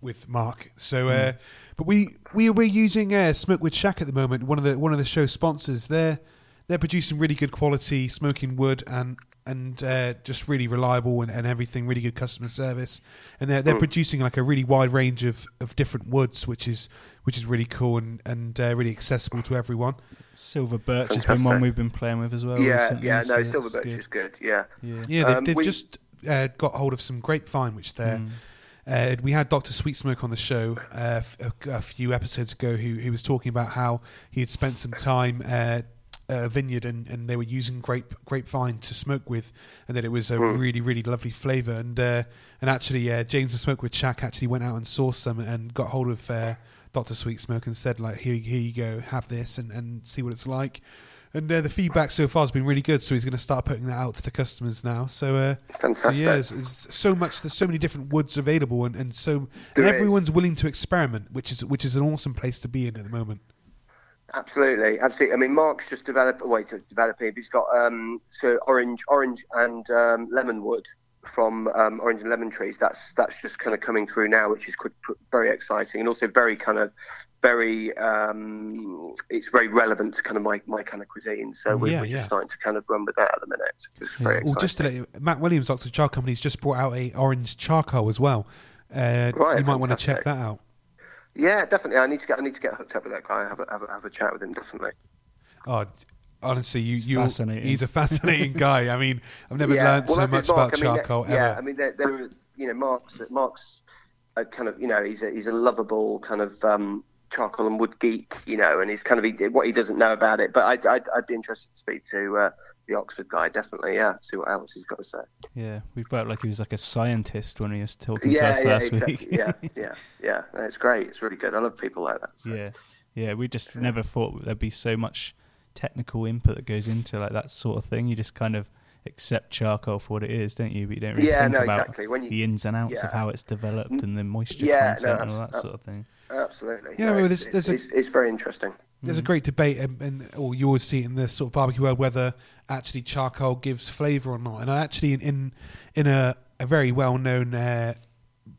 A: with Mark. So, uh, mm. but we we we're using uh, Smokewood Shack at the moment. One of the one of the show sponsors. They're they're producing really good quality smoking wood and and uh, just really reliable and, and everything. Really good customer service, and they're they're mm. producing like a really wide range of, of different woods, which is which is really cool and and uh, really accessible to everyone.
B: Silver birch Fantastic. has been one we've been playing with as well.
C: Yeah,
B: recently,
C: yeah, no, so silver birch good. is good. Yeah,
A: yeah, yeah. They've, um, they've we, just uh, got hold of some grapevine, which they're mm. Uh, we had Dr. Sweet Smoke on the show uh, a, a, few episodes ago who, who was talking about how he had spent some time at a vineyard and, and they were using grape grapevine to smoke with, and that it was a mm. really, really lovely flavour. And uh, and actually, uh, James of Smokewood Shack actually went out and sourced some and got hold of uh, Dr. Sweet Smoke and said, like, here, here you go, have this and, and see what it's like and uh, the feedback so far has been really good. So he's going to start putting that out to the customers now. So, uh, so yeah, there's, there's, so much. There's so many different woods available, and, and so and everyone's willing to experiment, which is which is an awesome place to be in at the moment.
C: Absolutely, absolutely. I mean, Mark's just developed. Wait, developing. He's got um, so orange, orange and um, lemon wood from um, orange and lemon trees. That's that's just kind of coming through now, which is very exciting and also very kind of very um, it's very relevant to kind of my, my kind of cuisine. So we're, yeah, we're yeah. starting to kind of run with that at the minute.
A: Yeah. Well, just to let you, Matt Williams, Oxford Charcoal Company's just brought out a orange charcoal as well. Uh, right, you might want to check that out.
C: Yeah, definitely. I need to get I need to get hooked up with that guy. Have a have a, have a chat with him definitely.
A: Oh, honestly, you you he's a fascinating guy. I mean, I've never yeah. learned well, so much Mark. about I mean, charcoal
C: ever. Yeah, I mean, there, there you know, Mark's Mark's a kind of you know he's a he's a lovable kind of um, charcoal and wood geek, you know, and he's kind of he, what he doesn't know about it. But I'd, I'd, I'd be interested to speak to uh, the Oxford guy, definitely. Yeah, see what else he's got to say.
B: Yeah, we felt like he was like a scientist when he was talking yeah, to us yeah, last
C: exactly.
B: week.
C: yeah, yeah, yeah. it's great. It's really good. I love people like that.
B: So. Yeah, yeah. We just yeah. never thought there'd be so much technical input that goes into like that sort of thing. You just kind of accept charcoal for what it is, don't you? But you don't really
C: yeah,
B: think
C: no,
B: about
C: exactly.
B: you, the ins and outs of how it's developed and the moisture content no, and all that sort of thing.
C: Absolutely.
A: Yeah, no, there's, there's
C: it's, a, it's, very interesting.
A: There's mm. a great debate, and, and or you always see it in the sort of barbecue world whether actually charcoal gives flavour or not. And I actually in in, in a, a very well known uh,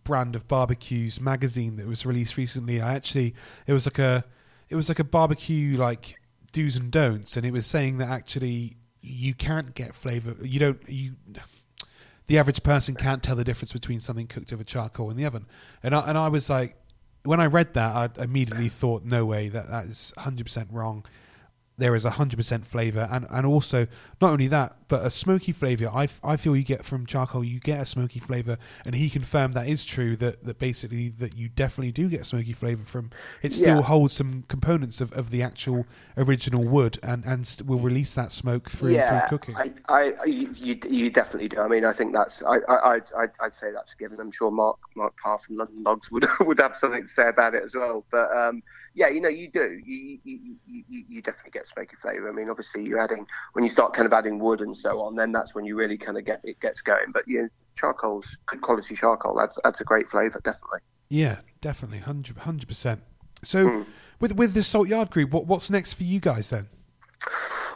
A: brand of barbecues magazine that was released recently, I actually it was like a it was like a barbecue like do's and don'ts, and it was saying that actually you can't get flavour. You don't you the average person can't tell the difference between something cooked over charcoal in the oven. And I, and I was like, when I read that, I immediately thought, no way, that that is 100% wrong there is a 100% flavour and, and also not only that but a smoky flavour I, I feel you get from charcoal you get a smoky flavour and he confirmed that is true that, that basically that you definitely do get smoky flavour from. It still yeah. holds some components of, of the actual original wood and, and st- will release that smoke through,
C: yeah,
A: through cooking.
C: I, I, you, you definitely do. I mean I think that's I, I, I'd, I'd say that's given. I'm sure Mark Mark Parr from London Logs would, would have something to say about it as well. But um, yeah, you know, you do. You you, you, you definitely get smoky flavour. I mean, obviously, you're adding when you start kind of adding wood and so on, then that's when you really kind of get it gets going. But yeah, charcoal's good quality charcoal. That's that's a great flavour, definitely.
A: Yeah, definitely, hundred percent. So, mm. with with the Salt Yard Group, what what's next for you guys then?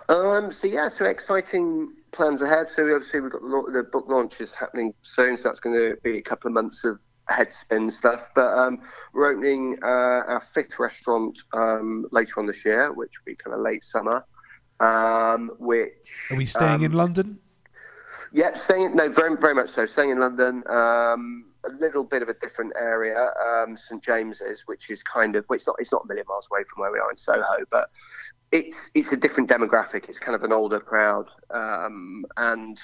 C: Um, so yeah, so exciting plans ahead. So obviously we've got the, the book launch is happening soon, so that's going to be a couple of months of head spin stuff. But um, we're opening uh, our fifth restaurant um, later on this year, which will be kind of late summer. Um, which
A: are we staying in um, London?
C: Yeah, staying no, very very much so. Staying in London. Um, a little bit of a different area, um, St James's, which is kind of well, it's not it's not a million miles away from where we are in Soho, but it's it's a different demographic. It's kind of an older crowd, um, and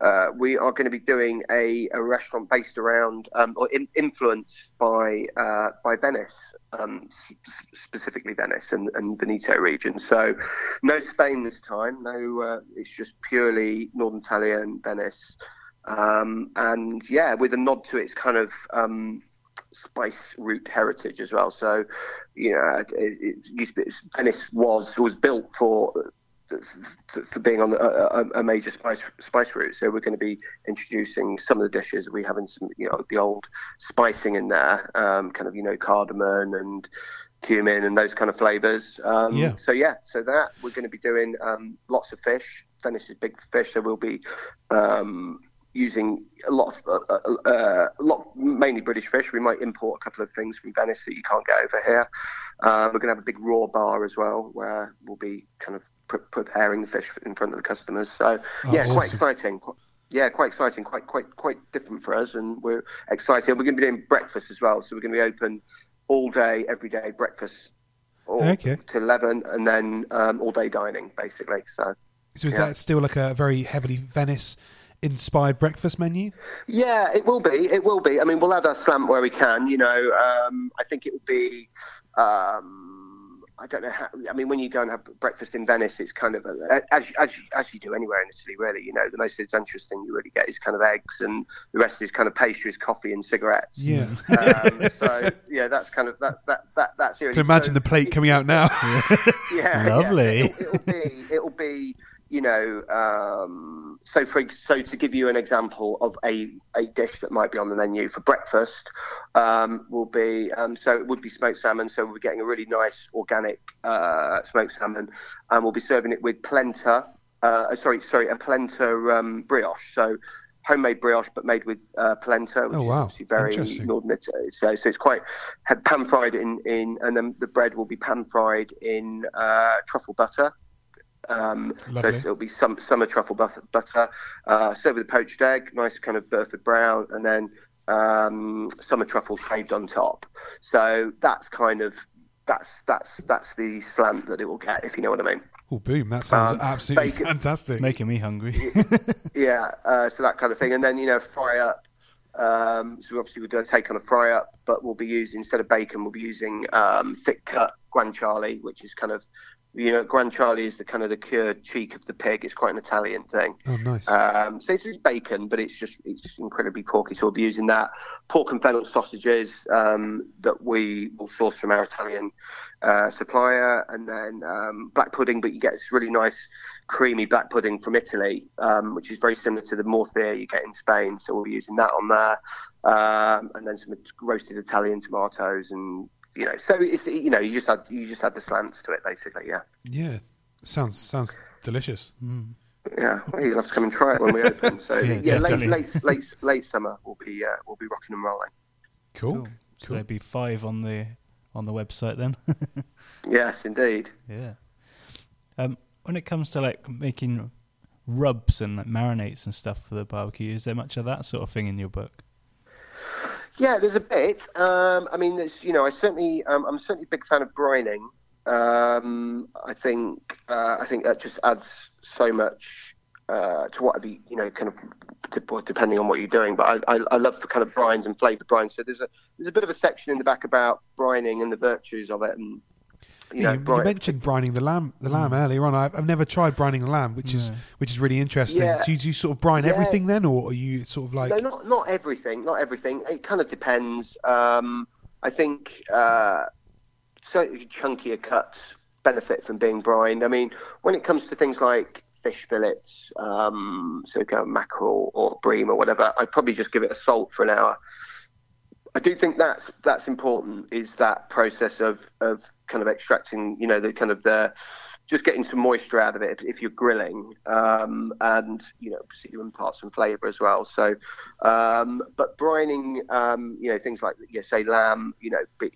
C: uh, we are going to be doing a, a restaurant based around um, or in, influenced by uh, by Venice, um, specifically Venice and, and Veneto region. So no Spain this time. No, uh, it's just purely Northern Italy and Venice. Um, and yeah, with a nod to its kind of um, spice route heritage as well. So, you know, it, it used to be, Venice was was built for for being on a, a, major spice spice route. So we're going to be introducing some of the dishes. We having some, you know, the old spicing in there, um, kind of you know cardamom and cumin and those kind of flavors. Um, yeah. So yeah, so that we're going to be doing um, lots of fish. Venice is big fish, so we'll be um, using a lot of uh, uh, uh, a lot mainly British fish. We might import a couple of things from Venice that you can't get over here. Uh, we're going to have a big raw bar as well, where we'll be kind of pre- preparing the fish in front of the customers. So oh, yeah, awesome. quite exciting. Yeah, quite exciting. Quite quite quite different for us, and we're excited. We're going to be doing breakfast as well, so we're going to be open all day, every day breakfast. okay. To eleven, and then um, all day dining, basically. So.
A: So is yeah. that still like a very heavily Venice inspired breakfast menu?
C: Yeah, it will be. It will be. I mean, we'll add our slant where we can. You know, um, I think it will be. Um, I don't know how. I mean, when you go and have breakfast in Venice, it's kind of a, as as as you do anywhere in Italy, really. You know, the most adventurous thing you really get is kind of eggs, and the rest is kind of pastries, coffee, and cigarettes.
A: Yeah. Um,
C: so yeah, that's kind of that that that that's.
A: Can imagine so, the plate coming out now.
C: yeah,
B: lovely.
C: Yeah. It'll, it'll be it'll be you know, um, so for so to give you an example of a, a dish that might be on the menu for breakfast, um, will be um, so it would be smoked salmon. So we're getting a really nice organic uh, smoked salmon, and we'll be serving it with polenta. Uh, sorry, sorry, a polenta um, brioche. So homemade brioche, but made with uh, polenta, which
A: oh, wow.
C: is very northern. So, so it's quite pan fried in, in, and then the bread will be pan fried in uh, truffle butter. Um, so it'll be some summer truffle butter, butter uh, served with a poached egg, nice kind of Burford brown, and then um, summer truffle shaved on top. So that's kind of that's that's that's the slant that it will get, if you know what I mean.
A: Oh, boom! That sounds um, absolutely bacon, fantastic.
B: Making me hungry.
C: yeah, uh, so that kind of thing, and then you know fry up. Um, so obviously we're going to take on a fry up, but we'll be using instead of bacon, we'll be using um, thick cut guanciale, which is kind of you know, guanciale is the kind of the cured cheek of the pig. It's quite an Italian thing.
A: Oh, nice.
C: Um, so it's, bacon, but it's just it's incredibly porky. So we'll be using that pork and fennel sausages um, that we will source from our Italian uh, supplier, and then um, black pudding. But you get this really nice, creamy black pudding from Italy, um, which is very similar to the morcilla you get in Spain. So we'll be using that on there, um, and then some roasted Italian tomatoes and you know, so it's you know, you just had you just had the slants to it basically, yeah.
A: Yeah, sounds sounds delicious.
C: Mm. Yeah, well, you'll have to come and try it when we open. So yeah, yeah late, late late late summer will be uh, will be rocking and rolling.
A: Cool. cool.
B: So cool. there'll be five on the on the website then.
C: yes, indeed.
B: Yeah. Um, when it comes to like making rubs and like marinades and stuff for the barbecue, is there much of that sort of thing in your book?
C: Yeah, there's a bit. Um, I mean, there's, you know, I certainly, um, I'm certainly a big fan of brining. Um, I think, uh, I think that just adds so much uh, to whatever you, you know, kind of depending on what you're doing. But I, I, I love the kind of brines and flavored brines. So there's a there's a bit of a section in the back about brining and the virtues of it and
A: you, know, you, you mentioned brining the lamb, the lamb mm. earlier on. I've, I've, never tried brining the lamb, which is which is really interesting. Yeah. Do, you, do, you, sort of brine yeah. everything then, or are you sort of like?
C: No, not not everything, not everything. It kind of depends. Um, I think uh, certainly chunkier cuts benefit from being brined. I mean, when it comes to things like fish fillets, um, so kind of mackerel or bream or whatever, I'd probably just give it a salt for an hour. I do think that's that's important. Is that process of of kind of extracting, you know, the kind of the just getting some moisture out of it if, you're grilling, um, and you know, you impart some flavour as well. So, um, but brining, um, you know, things like yeah, say lamb, you know, you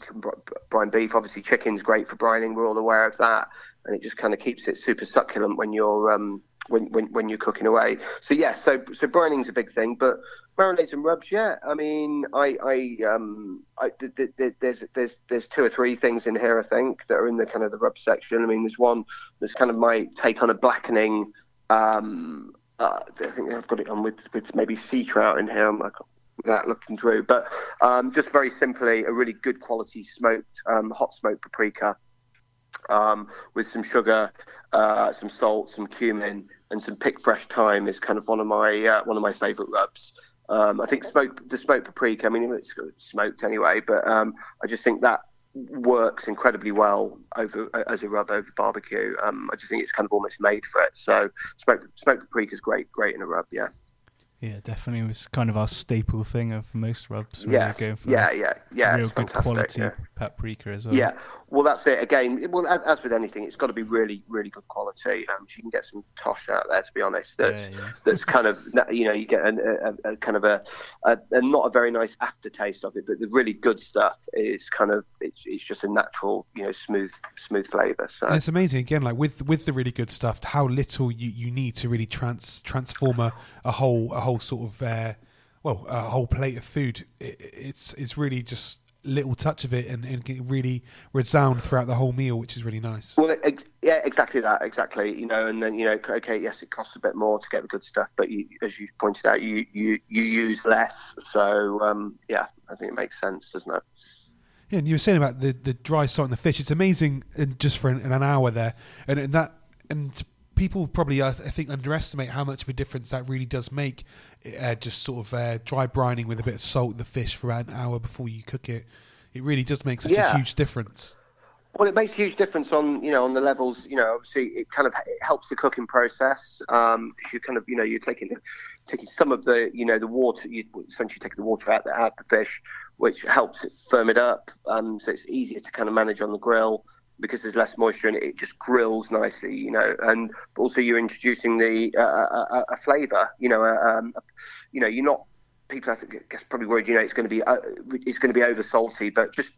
C: can brine beef. Obviously, chicken's great for brining. We're all aware of that, and it just kind of keeps it super succulent when you're um, when, when when you're cooking away. So yeah, so so brining's a big thing, but marinades and rubs, yeah. I mean, I, I, um, I, th- th- th- there's, there's, there's two or three things in here, I think, that are in the kind of the rub section. I mean, there's one that's kind of my take on a blackening. Um, uh, I think I've got it on with, with maybe sea trout in here. I'm like, without looking through, but um, just very simply, a really good quality smoked, um, hot smoked paprika um, with some sugar, uh, some salt, some cumin, and some pick fresh thyme is kind of one of my uh, one of my favourite rubs. Um, I think smoked the smoked paprika. I mean, it's smoked anyway, but um, I just think that works incredibly well over as a rub over barbecue. Um, I just think it's kind of almost made for it. So smoked smoked paprika is great, great in a rub. Yeah.
B: Yeah, definitely. It was kind of our staple thing of most rubs.
C: Yeah,
B: going for
C: yeah, yeah, yeah.
B: Real good quality yeah. paprika as well.
C: Yeah, well, that's it. Again, well, as, as, with anything, it's got to be really, really good quality. Um, you can get some tosh out there, to be honest. That's, yeah, yeah. that's kind of, you know, you get a, a, a kind of a, a, a, not a very nice aftertaste of it, but the really good stuff is kind of, it's, it's just a natural, you know, smooth, smooth flavour. So
A: and it's amazing again, like with with the really good stuff, how little you, you need to really trans transform a, a whole a whole sort of. Uh, well, a whole plate of food. It, it's it's really just little touch of it and, and it really resound throughout the whole meal, which is really nice.
C: Well, it, yeah, exactly that, exactly. You know, and then you know, okay, yes, it costs a bit more to get the good stuff, but you, as you pointed out, you you you use less. So um, yeah, I think it makes sense, doesn't it?
A: Yeah, and you were saying about the, the dry salt and the fish. It's amazing, in, just for an, an hour there, and, and that and people probably I think underestimate how much of a difference that really does make. Uh, just sort of uh, dry brining with a bit of salt in the fish for about an hour before you cook it. It really does make such yeah. a huge difference.
C: Well, it makes a huge difference on you know on the levels. You know, obviously it kind of it helps the cooking process. Um, you kind of you know you're taking taking some of the you know the water. You essentially taking the water out, out of the fish, which helps it firm it up. Um, so it's easier to kind of manage on the grill because there's less moisture and it, it just grills nicely, you know. And also you're introducing the uh, a, a, flavour, you know. Um, you know, you're not people I think guess probably worried, you know, it's going to be uh, it's going to be over salty, but just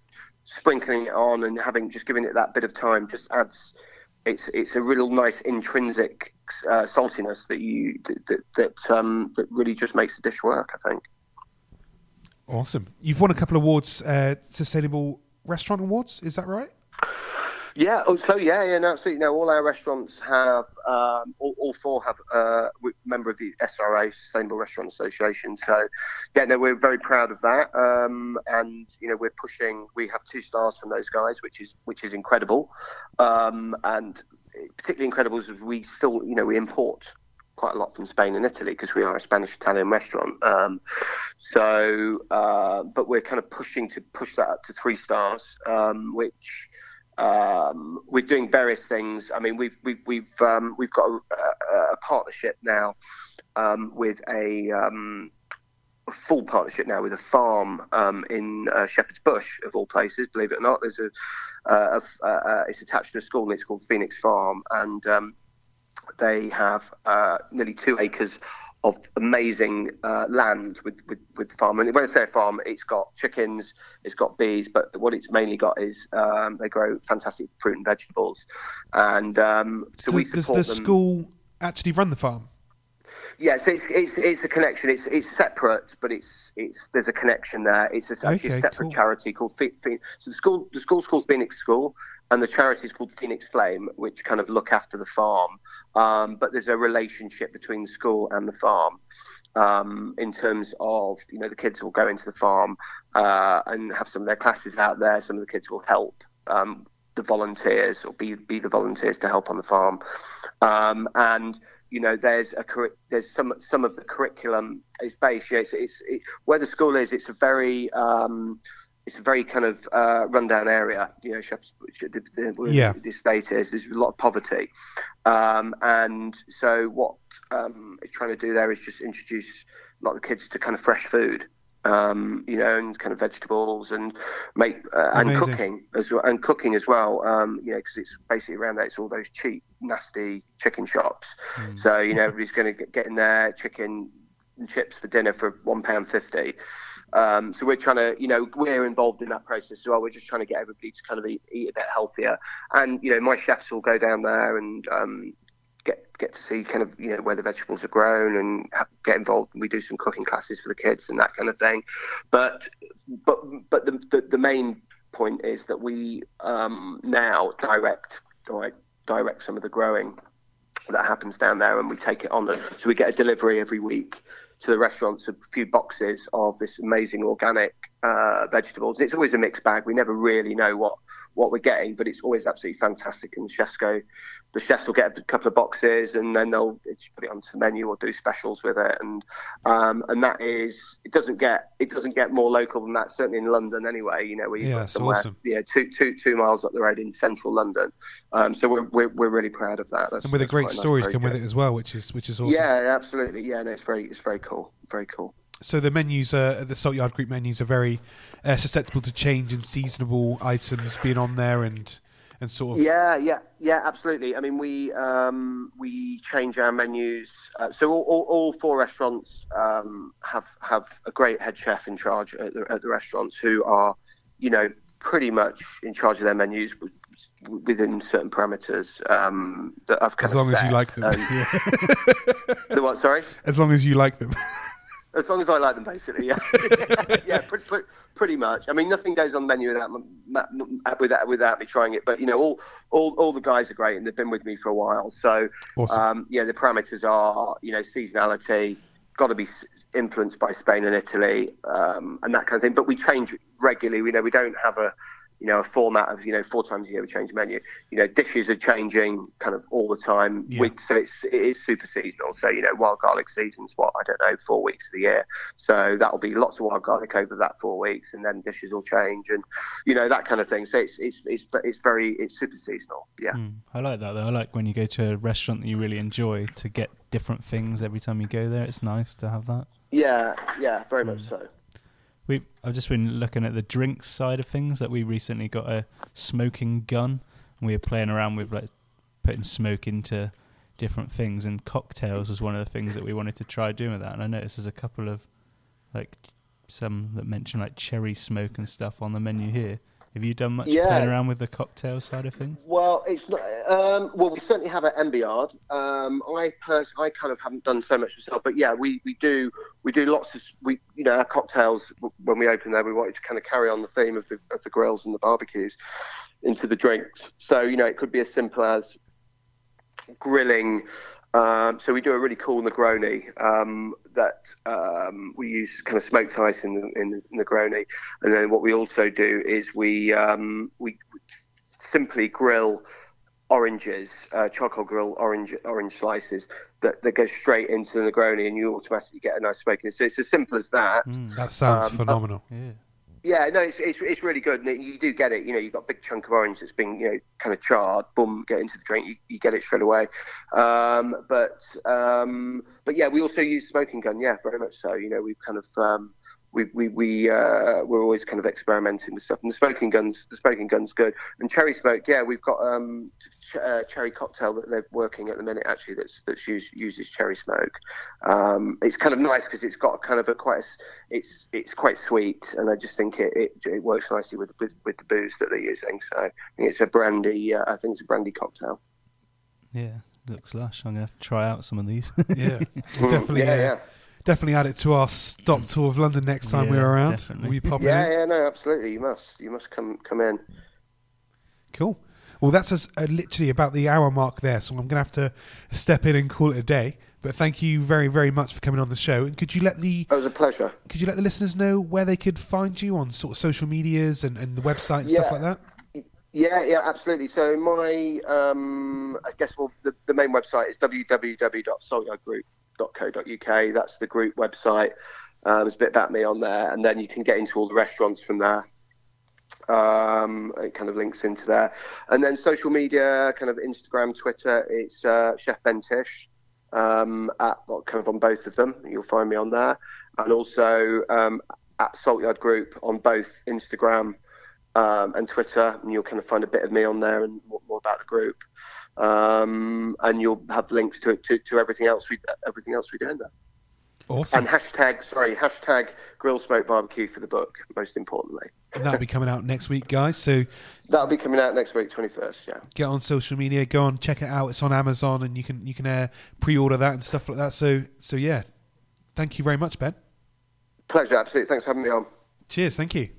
C: sprinkling it on and having just giving it that bit of time just adds. It's it's a real nice intrinsic uh, saltiness that you that that, um, that really just makes the dish work. I think.
A: Awesome. You've won a couple of awards, uh, Sustainable Restaurant Awards. Is that right?
C: Yeah, oh, so yeah, yeah, no, absolutely. No, all our restaurants have, um, all, all, four have uh, member of the SRA, Sustainable Restaurant Association. So, yeah, no, we're very proud of that. Um, and you know, we're pushing. We have two stars from those guys, which is which is incredible. Um, and particularly incredible is we still, you know, we import quite a lot from Spain and Italy because we are a Spanish Italian restaurant. Um, so, uh, but we're kind of pushing to push that up to three stars, um, which um, we're doing various things. I mean, we've we've we've um, we've got a, a partnership now um, with a, um, a, full partnership now with a farm um, in uh, Shepherd's Bush, of all places. Believe it or not, there's a, uh, a uh, it's attached to a school and it's called Phoenix Farm, and um, they have uh, nearly two acres of amazing uh, land with, with, with the farm. And when I say a farm, it's got chickens, it's got bees, but what it's mainly got is um, they grow fantastic fruit and vegetables. And um, so, so, we
A: does the them. school actually run the farm?
C: Yes, yeah, so it's, it's it's a connection. It's it's separate, but it's it's there's a connection there. It's actually okay, a separate cool. charity called Fe- Fe- so the school the school school's called Phoenix School, and the charity is called Phoenix Flame, which kind of look after the farm. Um, but there's a relationship between the school and the farm um, in terms of, you know, the kids will go into the farm uh, and have some of their classes out there. Some of the kids will help um, the volunteers or be, be the volunteers to help on the farm. Um, and, you know, there's a there's some some of the curriculum is based. Yeah, it's, it's it, where the school is. It's a very um, it's a very kind of uh, rundown area. You know, yeah. the estate is. There's a lot of poverty, um, and so what um, it's trying to do there is just introduce a lot of the kids to kind of fresh food. um, you know, and kind of vegetables and make uh, and cooking as well, and cooking as well. Um, you know, because it's basically around that. It's all those cheap, nasty chicken shops. Mm. So you know, everybody's going to get in there, chicken and chips for dinner for one pound fifty. Um, so we're trying to, you know, we're involved in that process as well. We're just trying to get everybody to kind of eat, eat a bit healthier. And you know, my chefs will go down there and um, get get to see kind of you know where the vegetables are grown and get involved. We do some cooking classes for the kids and that kind of thing. But but but the the, the main point is that we um, now direct direct direct some of the growing that happens down there, and we take it on. The, so we get a delivery every week to the restaurants a few boxes of this amazing organic uh, vegetables. It's always a mixed bag. We never really know what what we're getting, but it's always absolutely fantastic. And chefs go, the chefs will get a couple of boxes and then they'll put it onto the menu or do specials with it. And um, and that is, it doesn't get it doesn't get more local than that. Certainly in London, anyway. You know, we
A: yeah, somewhere, awesome.
C: yeah, two two two miles up the road in central London. Um, so we're, we're we're really proud of that.
A: That's, and with the great stories nice come with it as well, which is which is awesome.
C: Yeah, absolutely. Yeah, no, it's very it's very cool. Very cool
A: so the menus, uh, the Salt Yard Group menus, are very uh, susceptible to change and seasonable items being on there, and and sort
C: of. Yeah, yeah, yeah, absolutely. I mean, we um, we change our menus. Uh, so all, all, all, four restaurants um, have have a great head chef in charge at the, at the restaurants who are, you know, pretty much in charge of their menus within certain parameters um, that I've
A: as long as you like them.
C: the what? Sorry.
A: As long as you like them.
C: As long as I like them, basically. Yeah, yeah, pretty, pretty, pretty, much. I mean, nothing goes on the menu without, without without me trying it. But you know, all all all the guys are great, and they've been with me for a while. So, awesome. um, yeah, the parameters are you know seasonality, got to be influenced by Spain and Italy, um, and that kind of thing. But we change regularly. We know we don't have a you know, a format of, you know, four times a year we change the menu. You know, dishes are changing kind of all the time. Yeah. With, so it's, it is super seasonal. So, you know, wild garlic season's what, I don't know, four weeks of the year. So that'll be lots of wild garlic over that four weeks and then dishes will change and, you know, that kind of thing. So it's, it's, it's, it's very, it's super seasonal. Yeah. Mm,
B: I like that though. I like when you go to a restaurant that you really enjoy to get different things every time you go there. It's nice to have that.
C: Yeah. Yeah. Very mm. much so
B: we I've just been looking at the drinks side of things. That we recently got a smoking gun, and we were playing around with like putting smoke into different things, and cocktails was one of the things that we wanted to try doing with that. And I noticed there's a couple of like some that mention like cherry smoke and stuff on the menu here. Have you done much yeah. playing around with the cocktail side of things?
C: Well, it's not. Um, well, we certainly have at Ember Yard. Um, I pers- I kind of haven't done so much myself, but yeah, we, we do we do lots of we you know our cocktails when we open there. We wanted to kind of carry on the theme of the of the grills and the barbecues into the drinks. So you know, it could be as simple as grilling um, so we do a really cool Negroni um, that um, we use kind of smoked ice in the, in Negroni, and then what we also do is we um, we simply grill oranges, uh, charcoal grill orange orange slices that, that go straight into the Negroni, and you automatically get a nice smoking. So it's as simple as that.
A: Mm, that sounds um, phenomenal.
B: yeah.
C: Yeah, no, it's, it's, it's really good, and you do get it. You know, you've got a big chunk of orange that's been you know kind of charred. Boom, get into the drink, you, you get it straight away. Um, but um, but yeah, we also use smoking gun. Yeah, very much so. You know, we've kind of um, we we we uh, we're always kind of experimenting with stuff. And the smoking guns, the smoking guns, good. And cherry smoke, yeah, we've got um, uh, cherry cocktail that they're working at the minute actually that's that's use, uses cherry smoke. Um, it's kind of nice because it's got kind of a quite a, it's it's quite sweet and I just think it, it, it works nicely with, with, with the booze that they're using. So I think it's a brandy. Uh, I think it's a brandy cocktail.
B: Yeah, looks lush. I'm gonna have to try out some of these.
A: yeah, definitely. yeah, uh, yeah. Definitely add it to our stop tour of London next time yeah, we're around. We pop
C: yeah,
A: in.
C: yeah, no, absolutely. You must, you must come, come in.
A: Cool. Well, that's a, a, literally about the hour mark there, so I'm going to have to step in and call it a day. But thank you very, very much for coming on the show. And could you let the
C: it was a pleasure.
A: Could you let the listeners know where they could find you on sort of social medias and, and the website and yeah. stuff like that?
C: Yeah, yeah, absolutely. So my, um, I guess, well, the, the main website is www.saltyardgroup.co.uk. That's the group website. Uh, there's a bit about me on there, and then you can get into all the restaurants from there. Um, it kind of links into there. And then social media, kind of Instagram, Twitter, it's uh, Chef Ben Tish, um, at, kind of on both of them. You'll find me on there. And also um, at Saltyard Group on both Instagram um, and Twitter, and you'll kind of find a bit of me on there and more, more about the group. Um, and you'll have links to, to, to everything else we everything else we do in there.
A: Awesome.
C: And hashtag sorry hashtag grill smoke barbecue for the book. Most importantly,
A: and that'll be coming out next week, guys. So
C: that'll be coming out next week, twenty first. Yeah.
A: Get on social media, go on, check it out. It's on Amazon, and you can you can uh, pre-order that and stuff like that. So so yeah, thank you very much, Ben.
C: Pleasure, absolutely. Thanks for having me on.
A: Cheers. Thank you.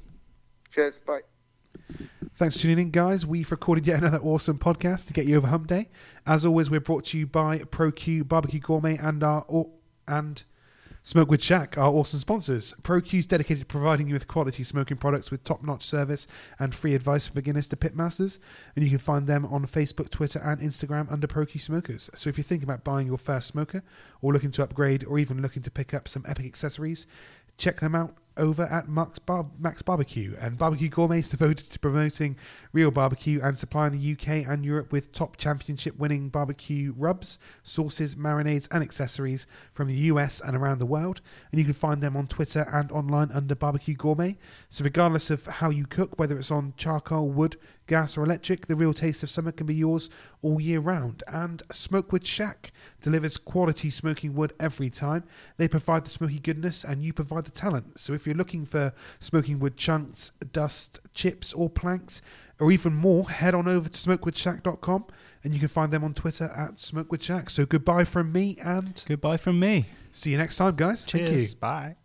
C: Cheers. Bye.
A: Thanks for tuning in, guys. We've recorded yet another awesome podcast to get you over Hump Day. As always, we're brought to you by ProQ Barbecue Gourmet and our and Smokewood Shack, are awesome sponsors. ProQ is dedicated to providing you with quality smoking products with top-notch service and free advice for beginners to pitmasters. And you can find them on Facebook, Twitter, and Instagram under ProQ Smokers. So if you're thinking about buying your first smoker, or looking to upgrade, or even looking to pick up some epic accessories, check them out over at Macs, Bar- Macs Barbecue. And Barbecue Gourmet is devoted to promoting real barbecue and supplying the UK and Europe with top championship winning barbecue rubs, sauces, marinades, and accessories from the US and around the world. And you can find them on Twitter and online under Barbecue Gourmet. So, regardless of how you cook, whether it's on charcoal, wood, gas, or electric, the real taste of summer can be yours all year round. And Smokewood Shack delivers quality smoking wood every time. They provide the smoky goodness and you provide the talent. So, if you're looking for smoking wood chunks, dust, chips, or planks, or even more, head on over to smokewoodshack.com and you can find them on Twitter at smokewoodshack. So, goodbye from me and
B: goodbye from me.
A: See you next time, guys.
B: Cheers.
A: Thank you.
B: Bye.